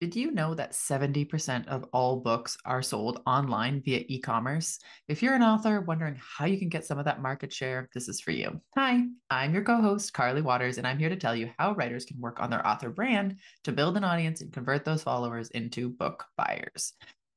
Did you know that 70% of all books are sold online via e commerce? If you're an author wondering how you can get some of that market share, this is for you. Hi, I'm your co host, Carly Watters, and I'm here to tell you how writers can work on their author brand to build an audience and convert those followers into book buyers.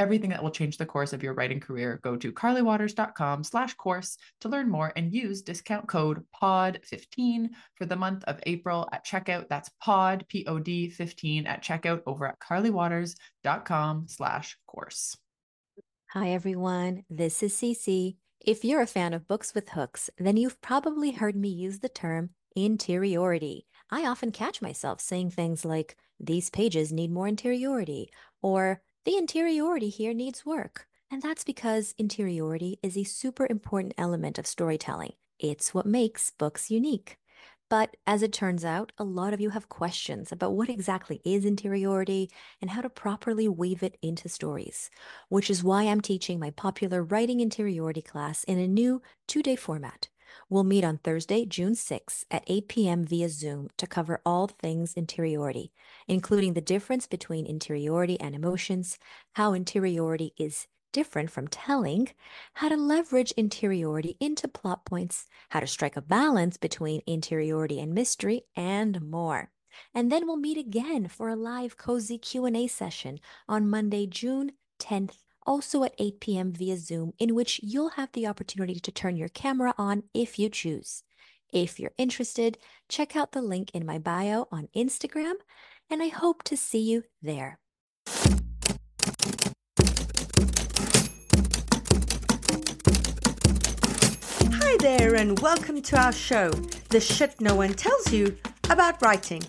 everything that will change the course of your writing career, go to carlywatters.com slash course to learn more and use discount code POD15 for the month of April at checkout. That's POD, P-O-D 15 at checkout over at carlywatters.com slash course. Hi, everyone. This is Cece. If you're a fan of books with hooks, then you've probably heard me use the term interiority. I often catch myself saying things like, these pages need more interiority, or the interiority here needs work. And that's because interiority is a super important element of storytelling. It's what makes books unique. But as it turns out, a lot of you have questions about what exactly is interiority and how to properly weave it into stories, which is why I'm teaching my popular writing interiority class in a new two day format. We'll meet on Thursday, June 6th at 8 p.m. via Zoom to cover all things interiority, including the difference between interiority and emotions, how interiority is different from telling, how to leverage interiority into plot points, how to strike a balance between interiority and mystery, and more. And then we'll meet again for a live cozy Q&A session on Monday, June 10th also at 8 p.m. via Zoom, in which you'll have the opportunity to turn your camera on if you choose. If you're interested, check out the link in my bio on Instagram, and I hope to see you there. Hi there, and welcome to our show, The Shit No One Tells You About Writing.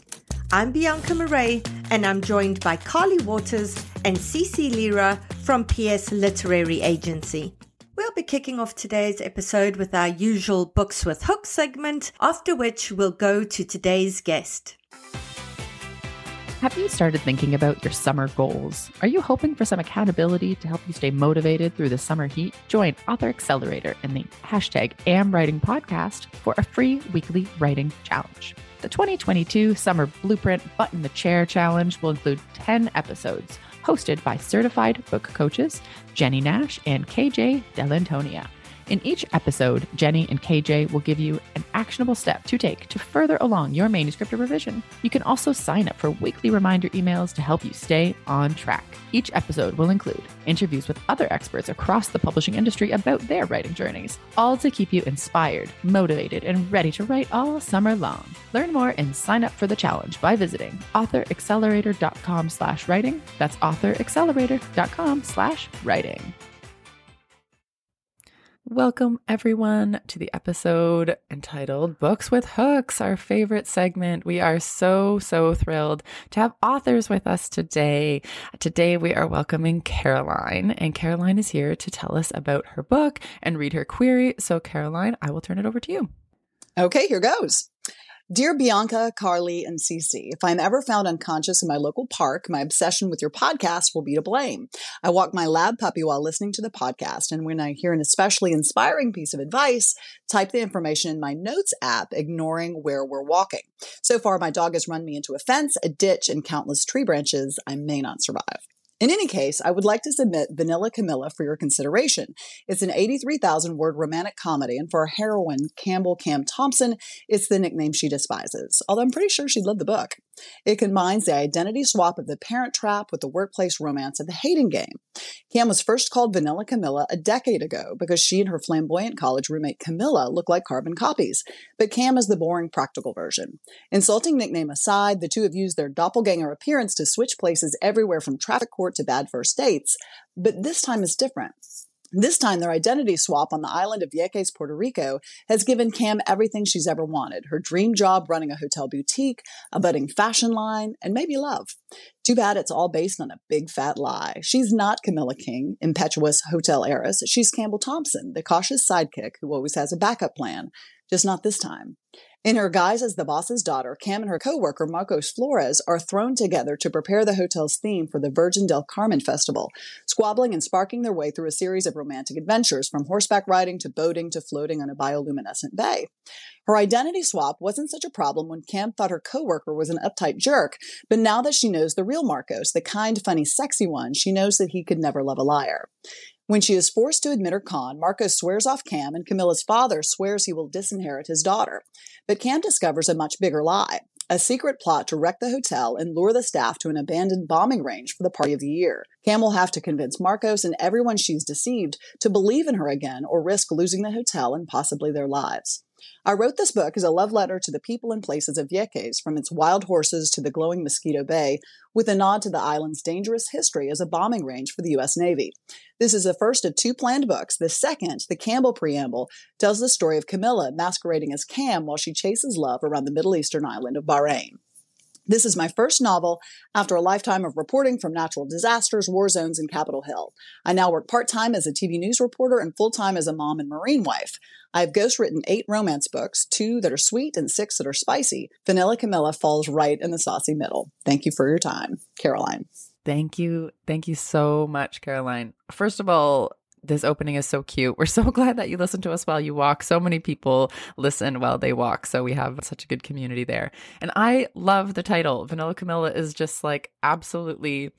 I'm Bianca Marais, and I'm joined by Carly Watters and Cece Lyra from PS Literary Agency. We'll be kicking off today's episode with our usual Books with Hook segment, after which we'll go to today's guest. Have you started thinking about your summer goals? Are you hoping for some accountability to help you stay motivated through the summer heat? Join Author Accelerator and the hashtag Am Writing podcast for a free weekly writing challenge. The 2022 Summer Blueprint Button the Chair Challenge will include 10 episodes hosted by certified book coaches Jennie Nash and KJ Dell'Antonia. In each episode, Jennie and KJ will give you an actionable step to take to further along your manuscript or revision. You can also sign up for weekly reminder emails to help you stay on track. Each episode will include interviews with other experts across the publishing industry about their writing journeys, all to keep you inspired, motivated, and ready to write all summer long. Learn more and sign up for the challenge by visiting authoraccelerator.com slash writing. That's authoraccelerator.com slash writing. Welcome, everyone, to the episode entitled Books with Hooks, our favorite segment. We are so, so thrilled to have authors with us today. Today, we are welcoming Caroline, and Caroline is here to tell us about her book and read her query. So, Caroline, I will turn it over to you. Okay, here goes. Dear Bianca, Carly, and Cece, if I'm ever found unconscious in my local park, my obsession with your podcast will be to blame. I walk my lab puppy while listening to the podcast, and when I hear an especially inspiring piece of advice, type the information in my notes app, ignoring where we're walking. So far, my dog has run me into a fence, a ditch, and countless tree branches. I may not survive. In any case, I would like to submit Vanilla Camilla for your consideration. It's an 83,000 word romantic comedy, and for our heroine, Campbell Cam Thompson, it's the nickname she despises, although I'm pretty sure she'd love the book. It combines the identity swap of the parent trap with the workplace romance of the hating game. Cam was first called Vanilla Camilla a decade ago because she and her flamboyant college roommate Camilla look like carbon copies, but Cam is the boring practical version. Insulting nickname aside, the two have used their doppelganger appearance to switch places everywhere from traffic court to bad first dates, but this time is different. This time, their identity swap on the island of Vieques, Puerto Rico, has given Cam everything she's ever wanted her dream job running a hotel boutique, a budding fashion line, and maybe love. Too bad it's all based on a big fat lie. She's not Camilla King, impetuous hotel heiress. She's Campbell Thompson, the cautious sidekick who always has a backup plan, just not this time. In her guise as the boss's daughter, Cam and her coworker Marcos Flores are thrown together to prepare the hotel's theme for the Virgin del Carmen Festival, squabbling and sparking their way through a series of romantic adventures from horseback riding to boating to floating on a bioluminescent bay. Her identity swap wasn't such a problem when Cam thought her coworker was an uptight jerk, but now that she knows the real Marcos, the kind, funny, sexy one, she knows that he could never love a liar. When she is forced to admit her con, Marcos swears off Cam, and Camilla's father swears he will disinherit his daughter. But Cam discovers a much bigger lie a secret plot to wreck the hotel and lure the staff to an abandoned bombing range for the party of the year. Cam will have to convince Marcos and everyone she's deceived to believe in her again or risk losing the hotel and possibly their lives. I wrote this book as a love letter to the people and places of Vieques, from its wild horses to the glowing Mosquito Bay, with a nod to the island's dangerous history as a bombing range for the U.S. Navy. This is the first of two planned books. The second, the Campbell Preamble, tells the story of Camilla masquerading as Cam while she chases love around the Middle Eastern island of Bahrain. This is my first novel after a lifetime of reporting from natural disasters, war zones, and Capitol Hill. I now work part time as a TV news reporter and full time as a mom and marine wife. I've ghostwritten eight romance books, two that are sweet and six that are spicy. Vanilla Camilla falls right in the saucy middle. Thank you for your time, Caroline. Thank you. Thank you so much, Caroline. First of all, this opening is so cute. We're so glad that you listen to us while you walk. So many people listen while they walk. So we have such a good community there. And I love the title. Vanilla Camilla is just like absolutely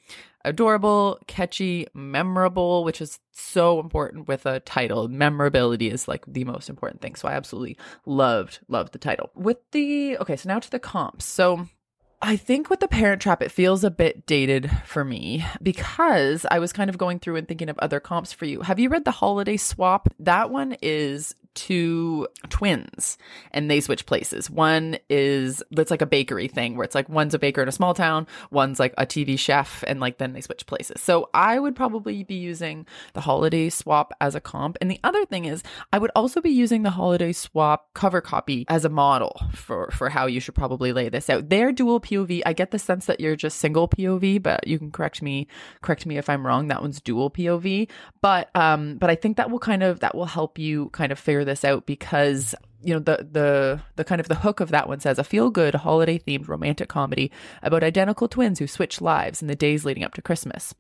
adorable, catchy, memorable, which is so important with a title. Memorability is like the most important thing. So I absolutely loved, loved the title. With the, okay, so now to the comps. So I think with the Parent Trap, it feels a bit dated for me because I was kind of going through and thinking of other comps for you. Have you read The Holiday Swap? That one is two twins and they switch places. One is it's like a bakery thing where it's like one's a baker in a small town, one's like a TV chef, and like then they switch places. So I would probably be using the holiday swap as a comp. And the other thing is I would also be using the holiday swap cover copy as a model for for how you should probably lay this out. They're dual POV. I get the sense that you're just single POV, but you can correct me correct me if I'm wrong. That one's dual POV. But um but I think that will kind of that will help you kind of figure figure this out because you know the the the kind of the hook of that one says a feel good holiday themed romantic comedy about identical twins who switch lives in the days leading up to Christmas.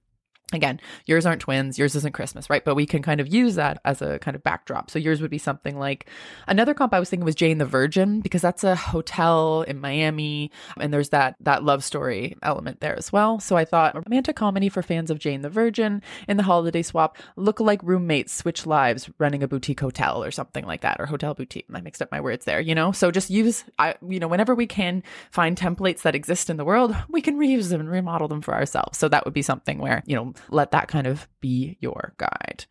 Again, yours aren't twins, yours isn't Christmas, right? But we can kind of use that as a kind of backdrop. So yours would be something like another comp I was thinking was Jane the Virgin because that's a hotel in Miami and there's that that love story element there as well. So I thought romantic comedy for fans of Jane the Virgin in the holiday swap look like roommates switch lives running a boutique hotel or something like that or hotel boutique. I mixed up my words there, you know? So just use I you know, whenever we can find templates that exist in the world, we can reuse them and remodel them for ourselves. So that would be something where, you know, let that kind of be your guide.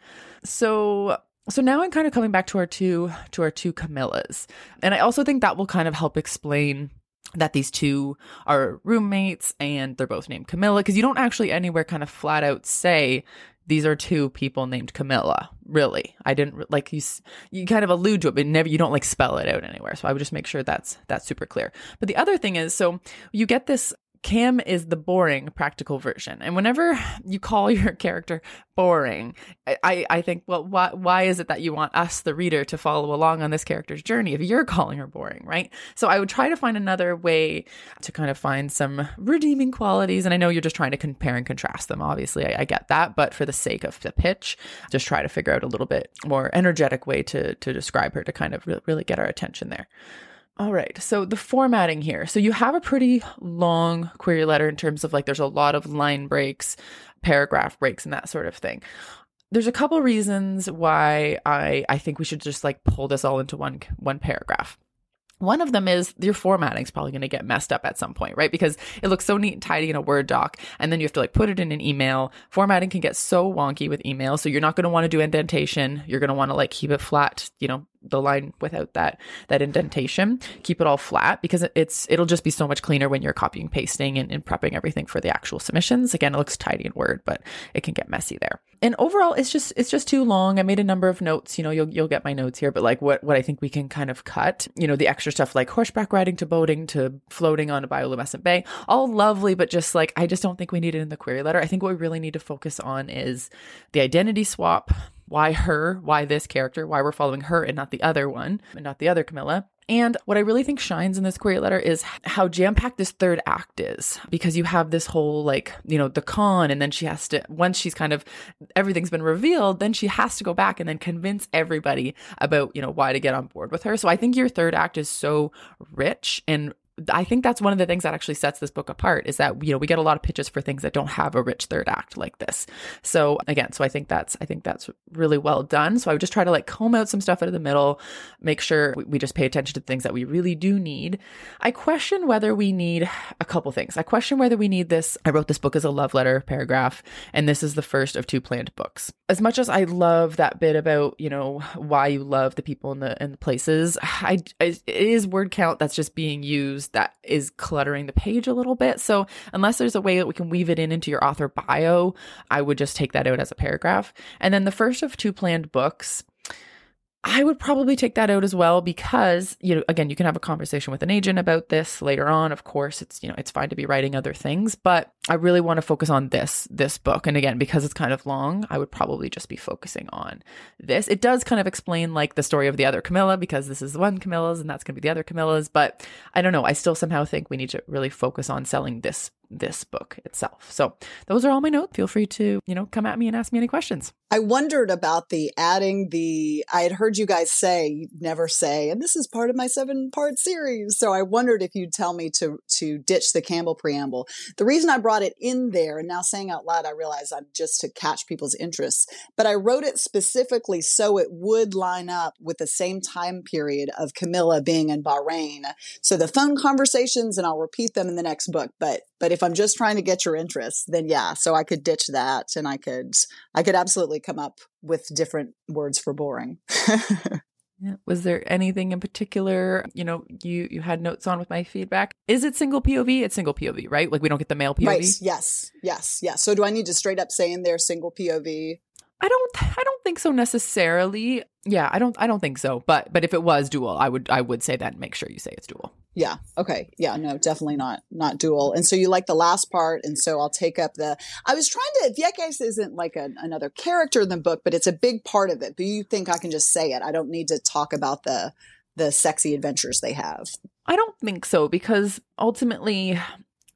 So so now I'm kind of coming back to our two to our two Camillas. And I also think that will kind of help explain that these two are roommates and they're both named Camilla because you don't actually anywhere kind of flat out say these are two people named Camilla. Really, I didn't like you. You kind of allude to it, but never. You don't like spell it out anywhere. So I would just make sure that's that's super clear. But the other thing is, so you get this Cam is the boring practical version. And whenever you call your character boring, I, I think, well, why, why is it that you want us, the reader, to follow along on this character's journey if you're calling her boring, right? So I would try to find another way to kind of find some redeeming qualities. And I know you're just trying to compare and contrast them. Obviously, I, I get that. But for the sake of the pitch, just try to figure out a little bit more energetic way to, to describe her to kind of really get our attention there. All right. So the formatting here. So you have a pretty long query letter in terms of like there's a lot of line breaks, paragraph breaks, and that sort of thing. There's a couple reasons why I I think we should just like pull this all into one one paragraph. One of them is your formatting is probably going to get messed up at some point, right? Because it looks so neat and tidy in a Word doc, and then you have to like put it in an email. Formatting can get so wonky with email, so you're not going to want to do indentation. You're going to want to like keep it flat, you know, the line without that that indentation. Keep it all flat because it's it'll just be so much cleaner when you're copying pasting and, and prepping everything for the actual submissions. Again it looks tidy in word but it can get messy there. And overall it's just it's just too long. I made a number of notes. You know you'll you'll get my notes here but like what what i think we can kind of cut you know the extra stuff like horseback riding to boating to floating on a bioluminescent bay all lovely but just like i just don't think we need it in the query letter. I think what we really need to focus on is the identity swap why her, why this character, why we're following her and not the other one, and not the other Camilla. And what I really think shines in this query letter is how jam packed this third act is because you have this whole, like, you know, the con, and then she has to, once she's kind of, everything's been revealed, then she has to go back and then convince everybody about, you know, why to get on board with her. So I think your third act is so rich and I think that's one of the things that actually sets this book apart is that you know we get a lot of pitches for things that don't have a rich third act like this. So again, so I think that's I think that's really well done. So I would just try to like comb out some stuff out of the middle, make sure we, just pay attention to things that we really do need. I question whether we need a couple things. I question whether we need this. I wrote this book as a love letter paragraph, and this is the first of two planned books. As much as I love that bit about you know why you love the people in the in the places, I, I it is word count that's just being used that is cluttering the page a little bit. So, unless there's a way that we can weave it in into your author bio, I would just take that out as a paragraph. And then the first of two planned books I would probably take that out as well because, you know, again, you can have a conversation with an agent about this later on. Of course, it's, you know, it's fine to be writing other things, but I really want to focus on this this book. And again, because it's kind of long, I would probably just be focusing on this. It does kind of explain like the story of the other Camilla because this is the one Camilla's and that's going to be the other Camilla's, but I don't know. I still somehow think we need to really focus on selling this this book itself. So those are all my notes. Feel free to, you know, come at me and ask me any questions. I wondered about the adding the, I had heard you guys say, never say, and this is part of my seven part series. So I wondered if you'd tell me to, to ditch the Campbell preamble. The reason I brought it in there and now saying out loud, I realize I'm just to catch people's interests, but I wrote it specifically so it would line up with the same time period of Camilla being in Bahrain. So the phone conversations, and I'll repeat them in the next book, but but if I'm just trying to get your interest, then yeah, so I could ditch that and I could I could absolutely come up with different words for boring. Yeah. Was there anything in particular, you know, you you had notes on with my feedback? Is it single POV? It's single POV, right? Like we don't get the male POV. Right. Yes. Yes. Yes. So do I need to straight up say in there single POV? I don't I don't think so necessarily. Yeah, I don't I don't think so. But but if it was dual, I would I would say that and make sure you say it's dual. Yeah. Okay. Yeah. No, definitely not not dual. And so you like the last part, and so I'll take up the. I was trying to. Vieques isn't like a, another character in the book, but it's a big part of it. But you think I can just say it? I don't need to talk about the the sexy adventures they have. I don't think so because ultimately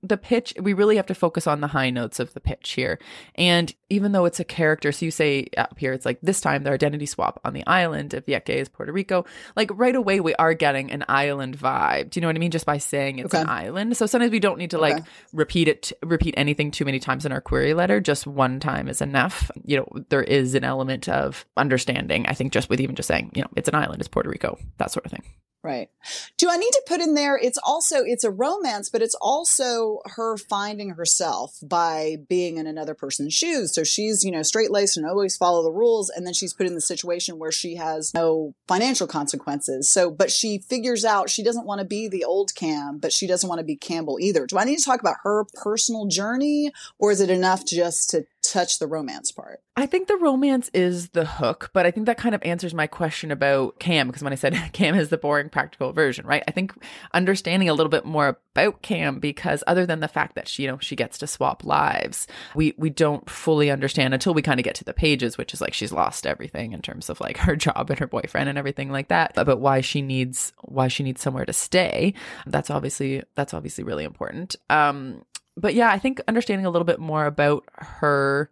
the pitch we really have to focus on the high notes of the pitch here. And even though it's a character so you say up here it's like this time their identity swap on the island of Vieques puerto rico. Like right away we are getting an island vibe. Do you know what i mean? Just by saying it's okay. an island. So sometimes we don't need to okay. like repeat it repeat anything too many times in our query letter. Just one time is enough. You know there is an element of understanding i think just with even just saying you know it's an island it's puerto rico that sort of thing Right. Do I need to put in there? It's also, it's a romance, but it's also her finding herself by being in another person's shoes. So she's, you know, straight laced and always follow the rules. And then she's put in the situation where she has no financial consequences. So, but she figures out she doesn't want to be the old Cam, but she doesn't want to be Campbell either. Do I need to talk about her personal journey or is it enough just to touch the romance part. I think the romance is the hook, but I think that kind of answers my question about Cam because when I said Cam is the boring practical version, right? I think understanding a little bit more about Cam because other than the fact that she, you know, she gets to swap lives, we we don't fully understand until we kind of get to the pages, which is like she's lost everything in terms of like her job and her boyfriend and everything like that. About why she needs why she needs somewhere to stay. That's obviously that's obviously really important. Um but yeah, I think understanding a little bit more about her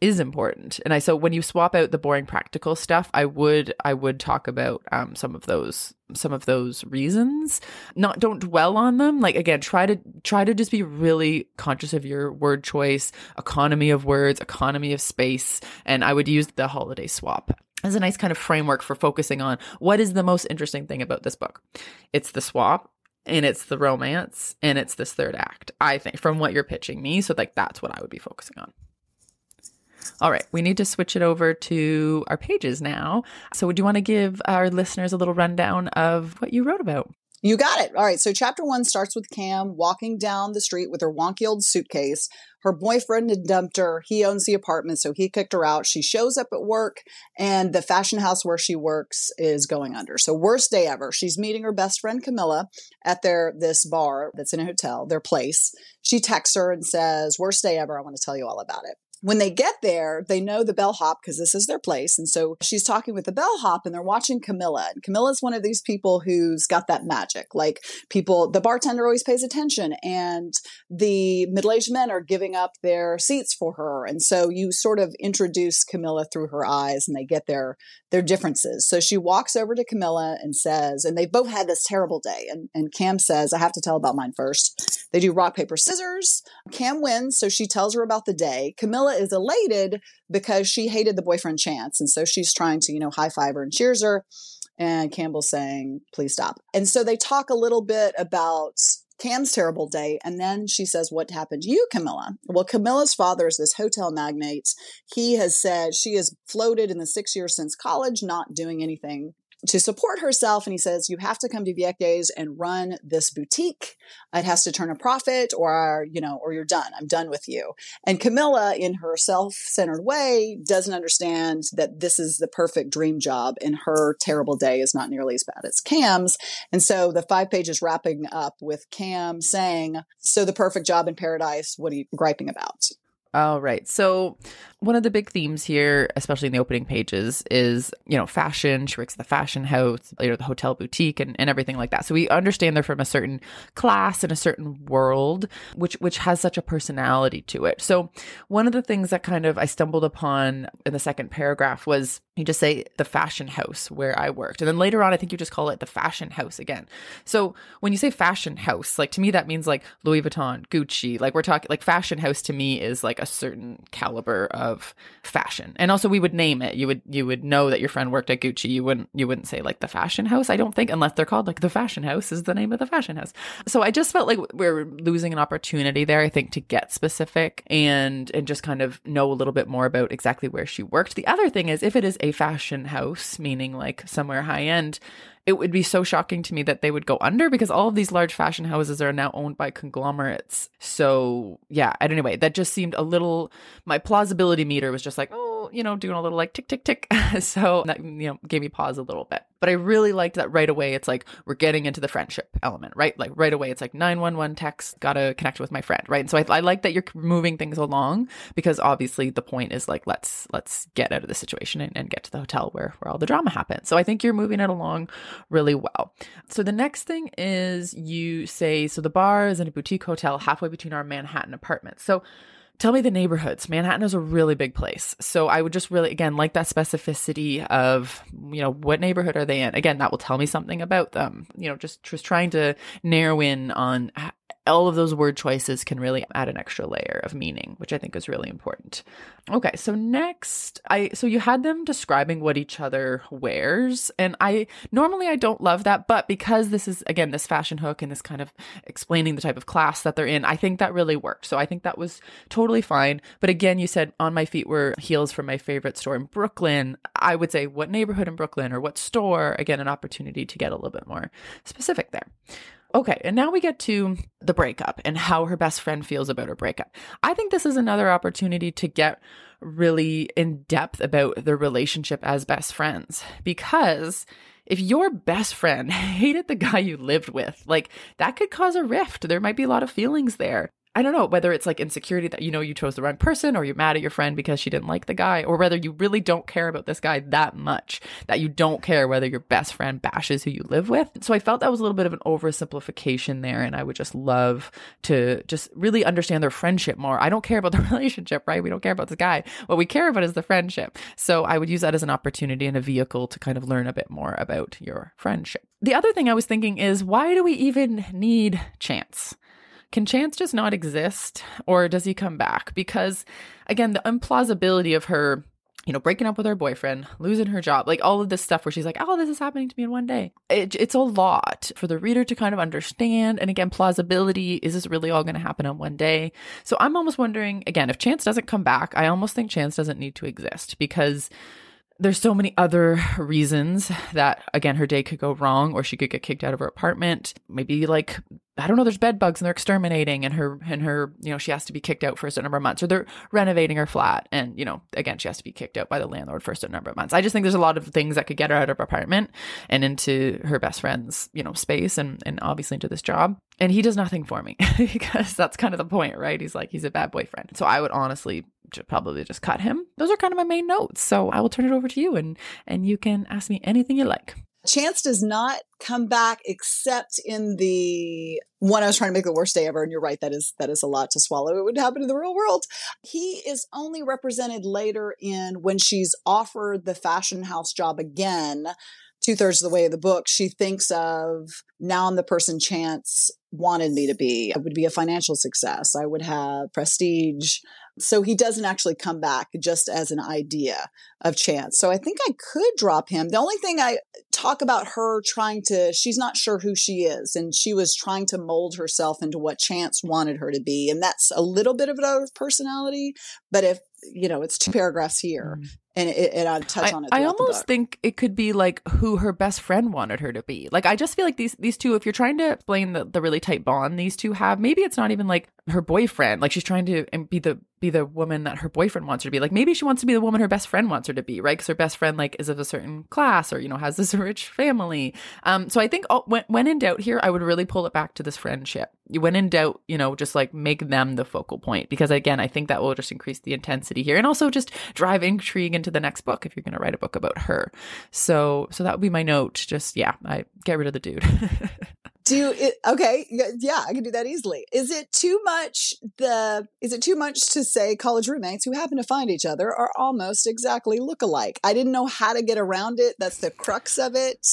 is important. And I so when you swap out the boring practical stuff, I would I would talk about um, some of those some of those reasons. Not don't dwell on them. Like again, try to try to just be really conscious of your word choice, economy of words, economy of space, and I would use the holiday swap as a nice kind of framework for focusing on what is the most interesting thing about this book. It's the swap and it's the romance and it's this third act, I think, from what you're pitching me. So, like, that's what I would be focusing on. All right, we need to switch it over to our pages now. So, would you want to give our listeners a little rundown of what you wrote about? You got it. All right. So, chapter one starts with Cam walking down the street with her wonky old suitcase. Her boyfriend had dumped her. He owns the apartment, so he kicked her out. She shows up at work, and the fashion house where she works is going under. So, worst day ever. She's meeting her best friend Camilla at their this bar that's in a hotel, their place. She texts her and says, "Worst day ever. I want to tell you all about it." When they get there, they know the bellhop because this is their place. And so she's talking with the bellhop and they're watching Camilla. And Camilla's one of these people who's got that magic. Like people, the bartender always pays attention and the middle aged men are giving up their seats for her. And so you sort of introduce Camilla through her eyes and they get their, their differences. So she walks over to Camilla and says, and they both had this terrible day. And, and Cam says, I have to tell about mine first. They do rock, paper, scissors. Cam wins. So she tells her about the day. Camilla is elated because she hated the boyfriend Chance. And so she's trying to, you know, high five her and cheers her. And Campbell's saying, please stop. And so they talk a little bit about Cam's terrible day. And then she says, What happened to you, Camilla? Well, Camilla's father is this hotel magnate. He has said she has floated in the six years since college, not doing anything to support herself. And he says, you have to come to Vieques and run this boutique. It has to turn a profit or, you know, or you're done. I'm done with you. And Camilla, in her self-centered way, doesn't understand that this is the perfect dream job and her terrible day is not nearly as bad as Cam's. And so the five pages wrapping up with Cam saying, so the perfect job in paradise, what are you griping about? All right. So one of the big themes here, especially in the opening pages, is you know fashion. She works at the fashion house, you know, the hotel boutique, and, and everything like that. So we understand they're from a certain class and a certain world, which which has such a personality to it. So one of the things that kind of I stumbled upon in the second paragraph was you just say the fashion house where I worked, and then later on, I think you just call it the fashion house again. So when you say fashion house, like to me that means like Louis Vuitton, Gucci. Like we're talking like fashion house to me is like a certain caliber of fashion. And also we would name it. You would you would know that your friend worked at Gucci. You wouldn't you wouldn't say like the fashion house, I don't think, unless they're called like the fashion house is the name of the fashion house. So I just felt like we're losing an opportunity there, I think, to get specific and and just kind of know a little bit more about exactly where she worked. The other thing is if it is a fashion house, meaning like somewhere high end, it would be so shocking to me that they would go under because all of these large fashion houses are now owned by conglomerates. So, yeah, at anyway, that just seemed a little, my plausibility meter was just like, oh, you know, doing a little like tick, tick, tick. so that, you know, gave me pause a little bit. But I really liked that right away. It's like we're getting into the friendship element, right? Like right away, it's like 911 text, gotta connect with my friend, right? And so I, I like that you're moving things along because obviously the point is like, let's, let's get out of the situation and, and get to the hotel where, where all the drama happens. So I think you're moving it along really well. So the next thing is you say, so the bar is in a boutique hotel halfway between our Manhattan apartments. So tell me the neighborhoods. Manhattan is a really big place. So I would just really, again, like that specificity of, you know, what neighborhood are they in? Again, that will tell me something about them. You know, just, just trying to narrow in on all of those word choices can really add an extra layer of meaning, which I think is really important. Okay, so next, I so you had them describing what each other wears, and I normally I don't love that, but because this is again this fashion hook and this kind of explaining the type of class that they're in, I think that really worked. So I think that was totally fine. But again, you said on my feet were heels from my favorite store in Brooklyn. I would say what neighborhood in Brooklyn or what store. Again, an opportunity to get a little bit more specific there. Okay, and now we get to the breakup and how her best friend feels about her breakup. I think this is another opportunity to get really in depth about their relationship as best friends because if your best friend hated the guy you lived with, like that could cause a rift. There might be a lot of feelings there. I don't know whether it's like insecurity that you know you chose the wrong person or you're mad at your friend because she didn't like the guy or whether you really don't care about this guy that much that you don't care whether your best friend bashes who you live with. So I felt that was a little bit of an oversimplification there and I would just love to just really understand their friendship more. I don't care about the relationship, right? We don't care about the guy. What we care about is the friendship. So I would use that as an opportunity and a vehicle to kind of learn a bit more about your friendship. The other thing I was thinking is why do we even need chance? Can Chance just not exist or does he come back? Because again, the implausibility of her you know, breaking up with her boyfriend, losing her job, like all of this stuff where she's like, oh, this is happening to me in one day. It, it's a lot for the reader to kind of understand. And again, plausibility is this really all going to happen in one day? So I'm almost wondering, again, if Chance doesn't come back, I almost think Chance doesn't need to exist because there's so many other reasons that again her day could go wrong or she could get kicked out of her apartment maybe like i don't know there's bed bugs and they're exterminating and her and her you know she has to be kicked out for a certain number of months or they're renovating her flat and you know again she has to be kicked out by the landlord for a certain number of months i just think there's a lot of things that could get her out of her apartment and into her best friend's you know space and and obviously into this job and he does nothing for me because that's kind of the point right he's like he's a bad boyfriend so i would honestly probably just cut him. Those are kind of my main notes. So I will turn it over to you and and you can ask me anything you like. Chance does not come back except in the one I was trying to make the worst day ever. And you're right, that is that is a lot to swallow. It would happen in the real world. He is only represented later in when she's offered the fashion house job again. Two thirds of the way of the book, she thinks of now I'm the person Chance wanted me to be. I would be a financial success. I would have prestige. So he doesn't actually come back just as an idea of chance. So I think I could drop him. The only thing I talk about her trying to, she's not sure who she is, and she was trying to mold herself into what chance wanted her to be. And that's a little bit of a personality. But if, you know, it's two paragraphs here. Mm and it, it I'd touch I, on it. I almost think it could be like who her best friend wanted her to be. Like I just feel like these these two, if you're trying to explain the, the really tight bond these two have, maybe it's not even like her boyfriend. Like she's trying to be the be the woman that her boyfriend wants her to be. Like maybe she wants to be the woman her best friend wants her to be, right? Because her best friend like is of a certain class or you know has this rich family. Um, so I think oh, when when in doubt here, I would really pull it back to this friendship. When in doubt, you know, just like make them the focal point because again, I think that will just increase the intensity here and also just drive intrigue into the next book if you're going to write a book about her. So so that would be my note. Just yeah, I get rid of the dude. do it okay yeah i can do that easily is it too much the is it too much to say college roommates who happen to find each other are almost exactly look alike i didn't know how to get around it that's the crux of it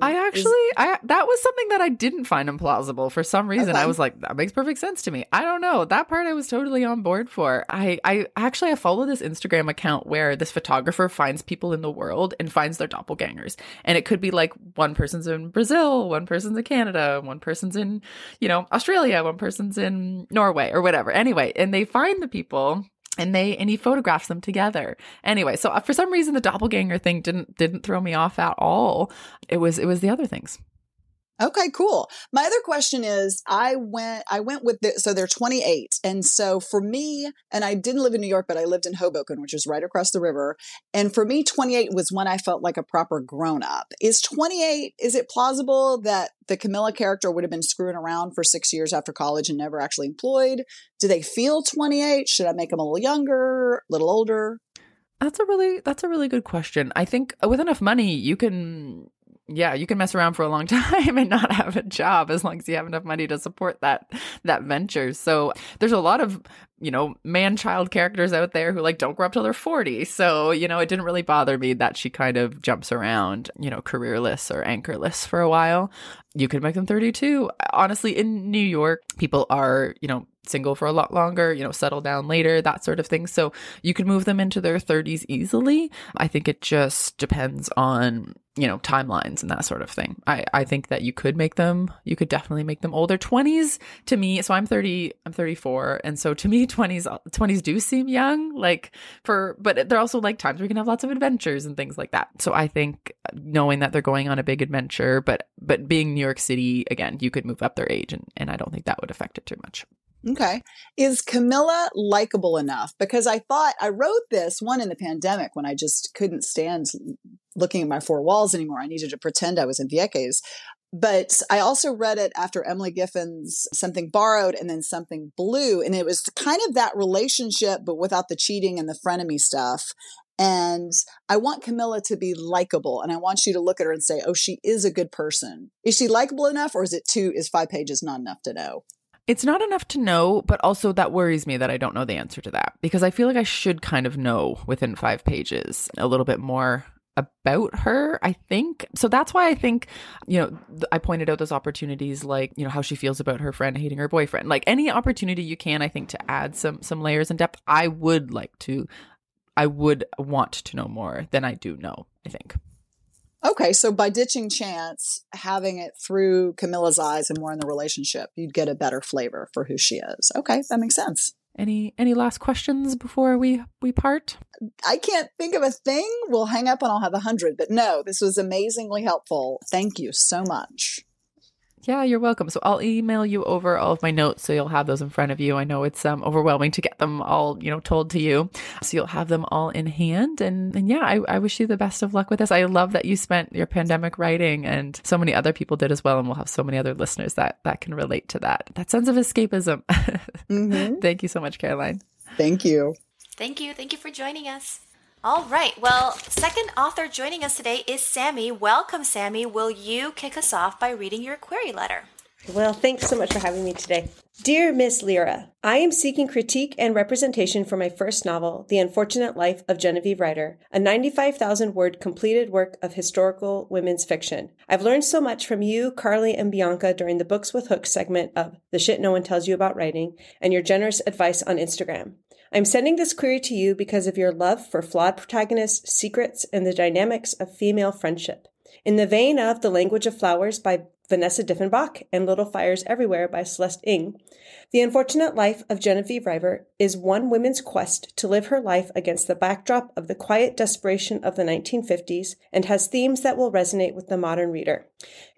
I actually, is, I that was something that I didn't find implausible for some reason. Okay. I was like, that makes perfect sense to me. I don't know that part. I was totally on board for. I, I actually I follow this Instagram account where this photographer finds people in the world and finds their doppelgangers, and it could be like one person's in Brazil, one person's in Canada, one person's in you know Australia, one person's in Norway or whatever. Anyway, and they find the people and they and he photographs them together. Anyway so uh, for some reason the doppelganger thing didn't didn't throw me off at all. It was it was the other things Okay, cool. My other question is I went I went with the so they're 28. And so for me, and I didn't live in New York, but I lived in Hoboken, which is right across the river. And for me, 28 was when I felt like a proper grown up. Is 28, is it plausible that the Camilla character would have been screwing around for six years after college and never actually employed? Do they feel 28? Should I make them a little younger, a little older? That's a really that's a really good question. I think uh, with enough money you can yeah, you can mess around for a long time and not have a job as long as you have enough money to support that that venture. So there's a lot of you know man child characters out there who like don't grow up till they're 40. So you know it didn't really bother me that she kind of jumps around you know careerless or anchorless for a while. You could make them 32. Honestly, in New York, people are you know single for a lot longer, you know, settle down later, that sort of thing. So you can move them into their 30s easily. I think it just depends on you know timelines and that sort of thing i i think that you could make them you could definitely make them older 20s to me so i'm 30 i'm 34 and so to me 20s 20s do seem young like for but they're also like times you can have lots of adventures and things like that so i think knowing that they're going on a big adventure but but being new york city again you could move up their age and, and i don't think that would affect it too much Okay. Is Camilla likable enough? Because I thought I wrote this one in the pandemic when I just couldn't stand looking at my four walls anymore. I needed to pretend I was in Vieques. But I also read it after Emily Giffin's Something Borrowed and then Something Blue. And it was kind of that relationship, but without the cheating and the frenemy stuff. And I want Camilla to be likable. And I want you to look at her and say, oh, she is a good person. Is she likable enough or is it two, is five pages not enough to know? It's not enough to know, but also that worries me that I don't know the answer to that because I feel like I should kind of know within five pages a little bit more about her, I think. So that's why I think, you know, I pointed out those opportunities like, you know, how she feels about her friend hating her boyfriend. Like any opportunity you can, I think, to add some some layers and depth, I would like to I would want to know more than I do know, I think. Okay, so by ditching Chance, having it through Camilla's eyes and more in the relationship, you'd get a better flavor for who she is. Okay, that makes sense. Any any last questions before we we part? I can't think of a thing. We'll hang up and I'll have a hundred. But no, this was amazingly helpful. Thank you so much. Yeah, you're welcome. So I'll email you over all of my notes so you'll have those in front of you. I know it's um, overwhelming to get them all, you know, told to you. So you'll have them all in hand. And, and yeah, I, I wish you the best of luck with this. I love that you spent your pandemic writing and so many other people did as well. And we'll have so many other listeners that, that can relate to that. That sense of escapism. Mm-hmm. Thank you so much, Caroline. Thank you. Thank you. Thank you for joining us. All right. Well, second author joining us today is Sammy. Welcome, Sammy. Will you kick us off by reading your query letter? Well, thanks so much for having me today. Dear Miss Lyra, I am seeking critique and representation for my first novel, The Unfortunate Life of Genevieve Ryder, a 95,000 word completed work of historical women's fiction. I've learned so much from you, Carly, and Bianca during the Books with Hooks segment of The Shit No One Tells You About Writing and your generous advice on Instagram. I'm sending this query to you because of your love for flawed protagonists, secrets, and the dynamics of female friendship. In the vein of The Language of Flowers by Vanessa Diffenbaugh and Little Fires Everywhere by Celeste Ng, The Unfortunate Life of Genevieve Ryder is one woman's quest to live her life against the backdrop of the quiet desperation of the 1950s and has themes that will resonate with the modern reader.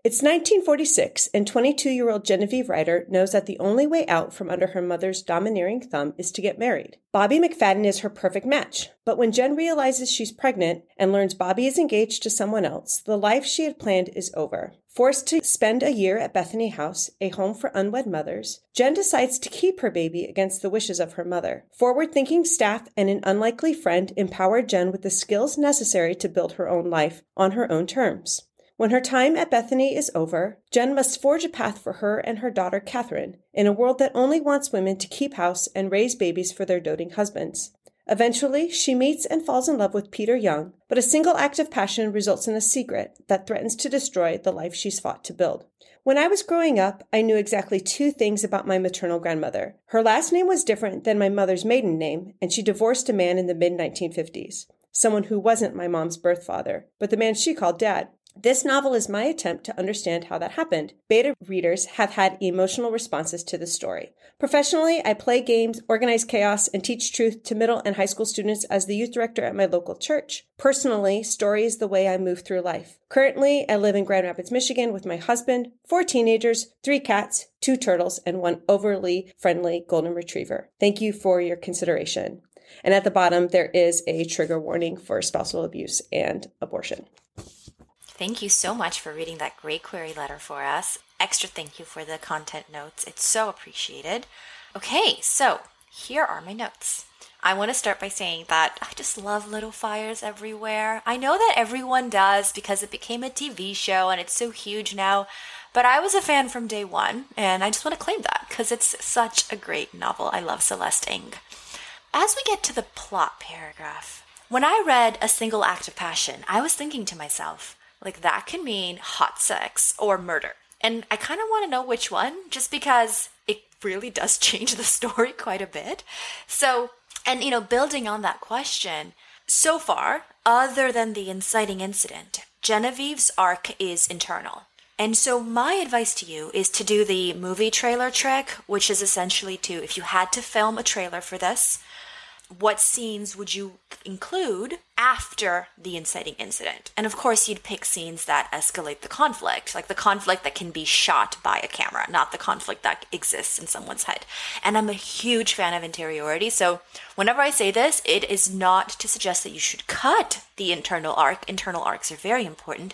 It's 1946, and 22 year old Genevieve Ryder knows that the only way out from under her mother's domineering thumb is to get married. Bobby McFadden is her perfect match, but when Jen realizes she's pregnant and learns Bobby is engaged to someone else, the life she had planned is over. Forced to spend a year at Bethany House, a home for unwed mothers, Jen decides to keep her baby against the wishes of her mother. Forward thinking staff and an unlikely friend empower Jen with the skills necessary to build her own life on her own terms. When her time at Bethany is over, Jen must forge a path for her and her daughter Catherine in a world that only wants women to keep house and raise babies for their doting husbands. Eventually, she meets and falls in love with Peter Young, but a single act of passion results in a secret that threatens to destroy the life she's fought to build. When I was growing up, I knew exactly two things about my maternal grandmother. Her last name was different than my mother's maiden name, and she divorced a man in the mid 1950s, someone who wasn't my mom's birth father, but the man she called dad. This novel is my attempt to understand how that happened. Beta readers have had emotional responses to the story. Professionally, I play games, organize chaos, and teach truth to middle and high school students as the youth director at my local church. Personally, story is the way I move through life. Currently, I live in Grand Rapids, Michigan with my husband, four teenagers, three cats, two turtles, and one overly friendly golden retriever. Thank you for your consideration. And at the bottom, there is a trigger warning for spousal abuse and abortion. Thank you so much for reading that great query letter for us. Extra thank you for the content notes. It's so appreciated. Okay, so here are my notes. I want to start by saying that I just love Little Fires Everywhere. I know that everyone does because it became a TV show and it's so huge now, but I was a fan from day one and I just want to claim that because it's such a great novel. I love Celeste Ng. As we get to the plot paragraph, when I read A Single Act of Passion, I was thinking to myself, like that can mean hot sex or murder. And I kind of want to know which one just because it really does change the story quite a bit. So, and you know, building on that question, so far, other than the inciting incident, Genevieve's arc is internal. And so, my advice to you is to do the movie trailer trick, which is essentially to, if you had to film a trailer for this, what scenes would you include after the inciting incident? And of course, you'd pick scenes that escalate the conflict, like the conflict that can be shot by a camera, not the conflict that exists in someone's head. And I'm a huge fan of interiority. So whenever I say this, it is not to suggest that you should cut the internal arc. Internal arcs are very important.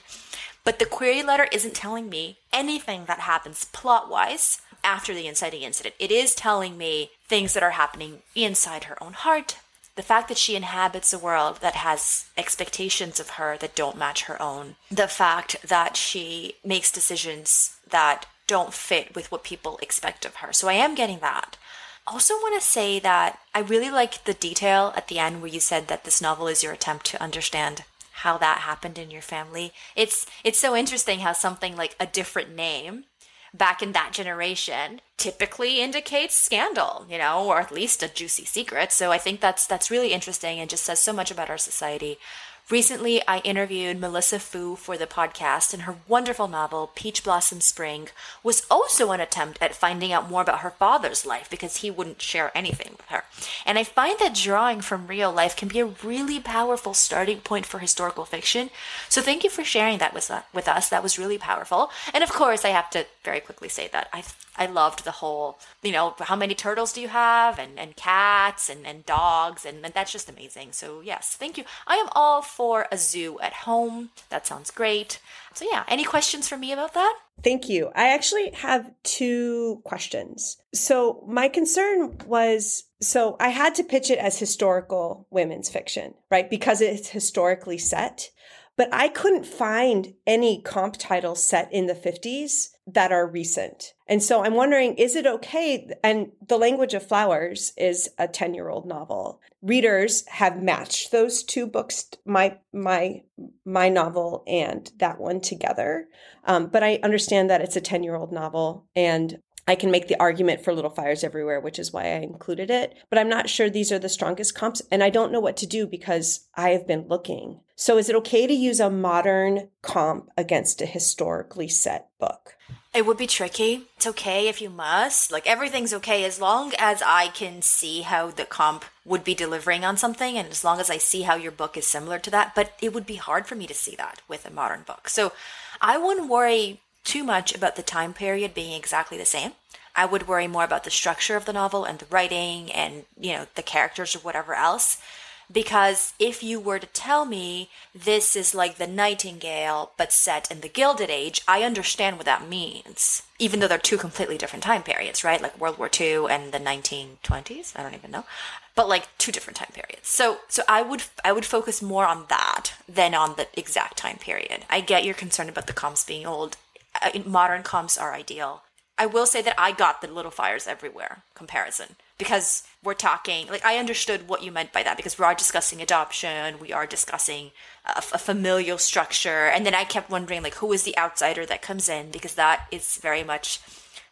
But the query letter isn't telling me anything that happens plot wise after the inciting incident. It is telling me things that are happening inside her own heart. The fact that she inhabits a world that has expectations of her that don't match her own. The fact that she makes decisions that don't fit with what people expect of her. So I am getting that. Also, want to say that I really like the detail at the end where you said that this novel is your attempt to understand how that happened in your family. It's it's so interesting how something like a different name back in that generation typically indicates scandal, you know, or at least a juicy secret. So I think that's that's really interesting and just says so much about our society. Recently, I interviewed Melissa Fu for the podcast, and her wonderful novel, Peach Blossom Spring, was also an attempt at finding out more about her father's life because he wouldn't share anything with her. And I find that drawing from real life can be a really powerful starting point for historical fiction. So thank you for sharing that with, uh, with us. That was really powerful. And of course, I have to very quickly say that I I loved the whole, you know, how many turtles do you have and, and cats and, and dogs and, and that's just amazing. So yes, thank you. I am all for a zoo at home. That sounds great. So yeah, any questions for me about that? Thank you. I actually have two questions. So my concern was so I had to pitch it as historical women's fiction, right? Because it's historically set. But I couldn't find any comp titles set in the 50s that are recent. And so I'm wondering, is it okay? And The Language of Flowers is a 10 year old novel. Readers have matched those two books, my, my, my novel and that one together. Um, but I understand that it's a 10 year old novel and I can make the argument for Little Fires Everywhere, which is why I included it. But I'm not sure these are the strongest comps. And I don't know what to do because I have been looking. So is it okay to use a modern comp against a historically set book? It would be tricky. It's okay if you must. Like everything's okay as long as I can see how the comp would be delivering on something and as long as I see how your book is similar to that. But it would be hard for me to see that with a modern book. So I wouldn't worry too much about the time period being exactly the same. I would worry more about the structure of the novel and the writing and, you know, the characters or whatever else. Because if you were to tell me this is like the Nightingale but set in the Gilded Age, I understand what that means. Even though they're two completely different time periods, right? Like World War II and the 1920s. I don't even know. But like two different time periods. So so I would I would focus more on that than on the exact time period. I get your concern about the comps being old. Uh, modern comps are ideal. I will say that I got the little fires everywhere comparison because we're talking like I understood what you meant by that because we are discussing adoption, we are discussing a, a, familial structure, and then I kept wondering like who is the outsider that comes in because that is very much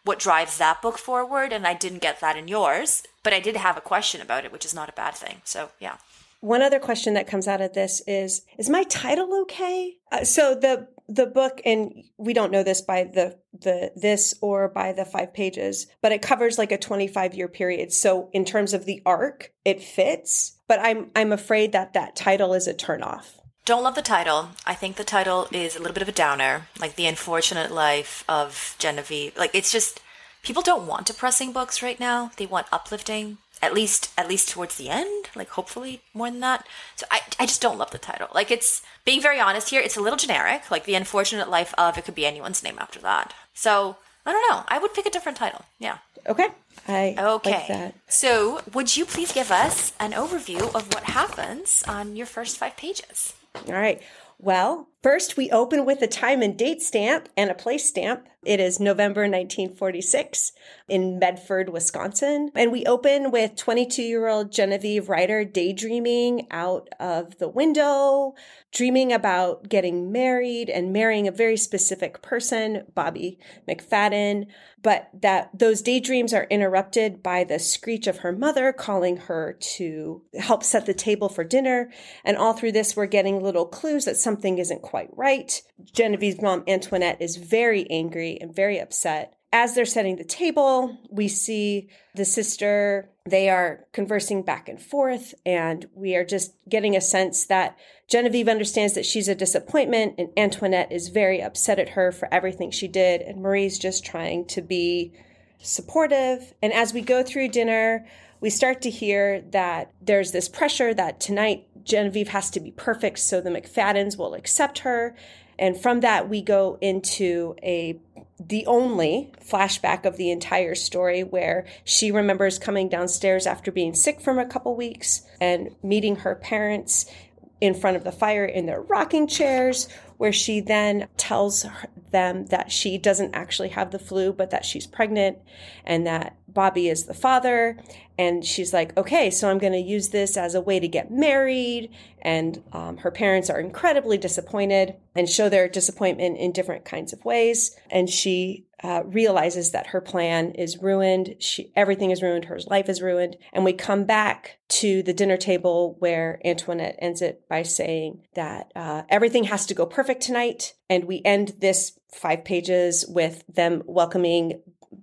what drives that book forward, and I didn't get that in yours, but I did have a question about it, which is not a bad thing. So yeah. One other question that comes out of this is is my title okay? Uh, so the the book and we don't know this by the the this or by the five pages but it covers like a 25 year period. So in terms of the arc it fits but i'm i'm afraid that that title is a turnoff. Don't love the title. I think the title is a little bit of a downer like the unfortunate life of genevieve. Like it's just people don't want depressing books right now. They want uplifting at least at least towards the end like hopefully more than that. So i, I just don't love the title. Like it's being very honest here it's a little generic like the unfortunate life of it could be anyone's name after that. So i don't know. I would pick a different title. Yeah. Okay. I okay. like so would you please give us an overview of what happens on your first five pages? All right. Well first we open with a time and date stamp and a place stamp it is November 1946 in Medford, Wisconsin. And we open with 22 year old Genevieve Ryder daydreaming out of the window, dreaming about getting married and marrying a very specific person, Bobby McFadden. But that those daydreams are interrupted by the screech of her mother calling her to help set the table for dinner. And all through this, we're getting little clues that something isn't quite right. Genevieve's mom, Antoinette, is very angry and very upset. As they're setting the table, we see the sister, they are conversing back and forth, and we are just getting a sense that Genevieve understands that she's a disappointment, and Antoinette is very upset at her for everything she did, and Marie's just trying to be supportive. And as we go through dinner, we start to hear that there's this pressure that tonight Genevieve has to be perfect so the McFaddens will accept her. And from that, we go into a the only flashback of the entire story where she remembers coming downstairs after being sick from a couple weeks and meeting her parents in front of the fire in their rocking chairs where she then tells them that she doesn't actually have the flu, but that she's pregnant and that Bobby is the father. And she's like, okay, so I'm going to use this as a way to get married. And um, her parents are incredibly disappointed and show their disappointment in different kinds of ways. And she uh, realizes that her plan is ruined. She, everything is ruined. Her life is ruined. And we come back to the dinner table where Antoinette ends it by saying that uh, everything has to go perfect tonight. And we end this five pages with them welcoming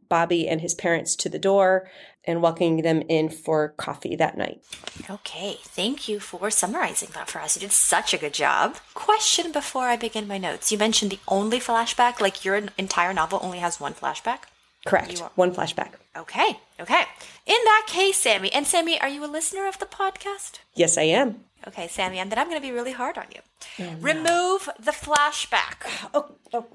Bobby and his parents to the door and welcoming them in for coffee that night. Okay, thank you for summarizing that for us. You did such a good job. Question before I begin my notes. You mentioned the only flashback, like your entire novel only has one flashback? Correct. One flashback. Okay, okay. In that case, Sammy, and Sammy, are you a listener of the podcast? Yes, I am. Okay, Sammy, and then I'm going to be really hard on you. Oh, no. Remove the flashback. Oh, oh.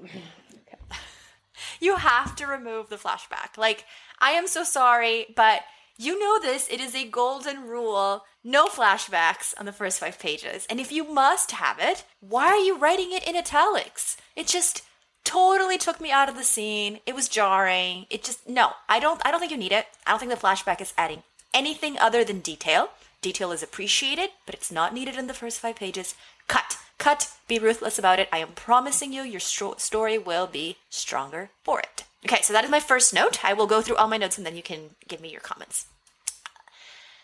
You have to remove the flashback. Like, I am so sorry, but you know this. It is a golden rule. No flashbacks on the first five pages. And if you must have it, why are you writing it in italics? It just totally took me out of the scene. It was jarring. It just no. I don't I don't think you need it. I don't think the flashback is adding anything other than detail. Detail is appreciated, but it's not needed in the first 5 pages. Cut. Cut. Be ruthless about it. I am promising you your st- story will be stronger for it. Okay, so that is my first note. I will go through all my notes and then you can give me your comments.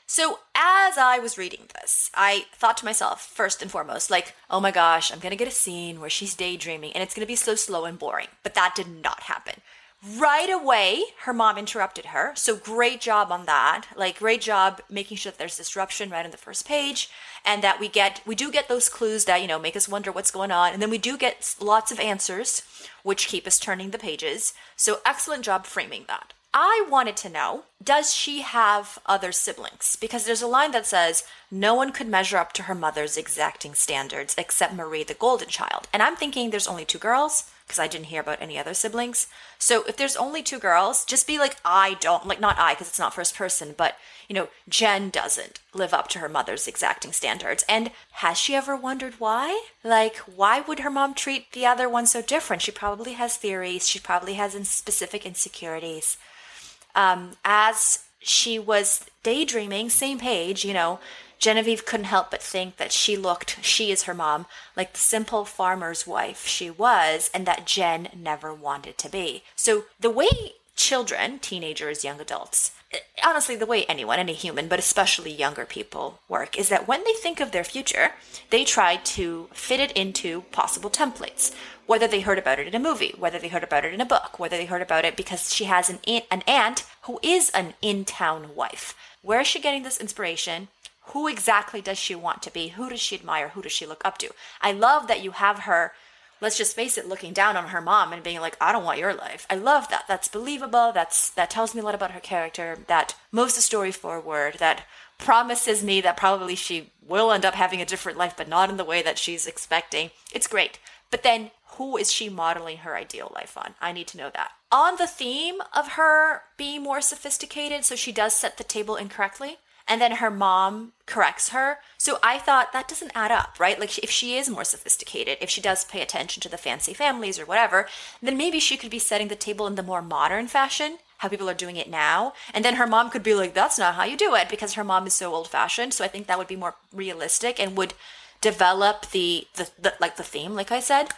So, as I was reading this, I thought to myself, first and foremost, like, oh my gosh, I'm gonna get a scene where she's daydreaming and it's gonna be so slow and boring. But that did not happen. Right away, her mom interrupted her. So, great job on that. Like, great job making sure that there's disruption right on the first page and that we get, we do get those clues that, you know, make us wonder what's going on. And then we do get lots of answers which keep us turning the pages. So, excellent job framing that. I wanted to know does she have other siblings? Because there's a line that says, no one could measure up to her mother's exacting standards except Marie, the golden child. And I'm thinking there's only two girls because I didn't hear about any other siblings. So if there's only two girls, just be like, I don't, like, not I because it's not first person, but, you know, Jen doesn't live up to her mother's exacting standards. And has she ever wondered why? Like, why would her mom treat the other one so different? She probably has theories, she probably has specific insecurities um, as she was daydreaming, same page, you know, Genevieve couldn't help but think that she looked, she is her mom, like the simple farmer's wife she was, and that Jen never wanted to be. So the way children, teenagers, young adults, eh, honestly, the way anyone, any human, but especially younger people work, is that when they think of their future, they try to fit it into possible templates. Whether they heard about it in a movie, whether they heard about it in a book, whether they heard about it because she has an an aunt who is an in-town wife. Where is she getting this inspiration? Who exactly does she want to be? Who does she admire? Who does she look up to? I love that you have her let's just face it, looking down on her mom and being like, I don't want your life. I love that. That's believable. That's that tells me a lot about her character. That moves the story forward. That promises me that probably she will end up having a different life, but not in the way that she's expecting. It's great. But then who is she modeling her ideal life on? I need to know that. On the theme of her being more sophisticated, so she does set the table incorrectly and then her mom corrects her. So I thought that doesn't add up, right? Like if she is more sophisticated, if she does pay attention to the fancy families or whatever, then maybe she could be setting the table in the more modern fashion, how people are doing it now. And then her mom could be like, that's not how you do it because her mom is so old fashioned. So I think that would be more realistic and would develop the, the, the like the theme, like I said.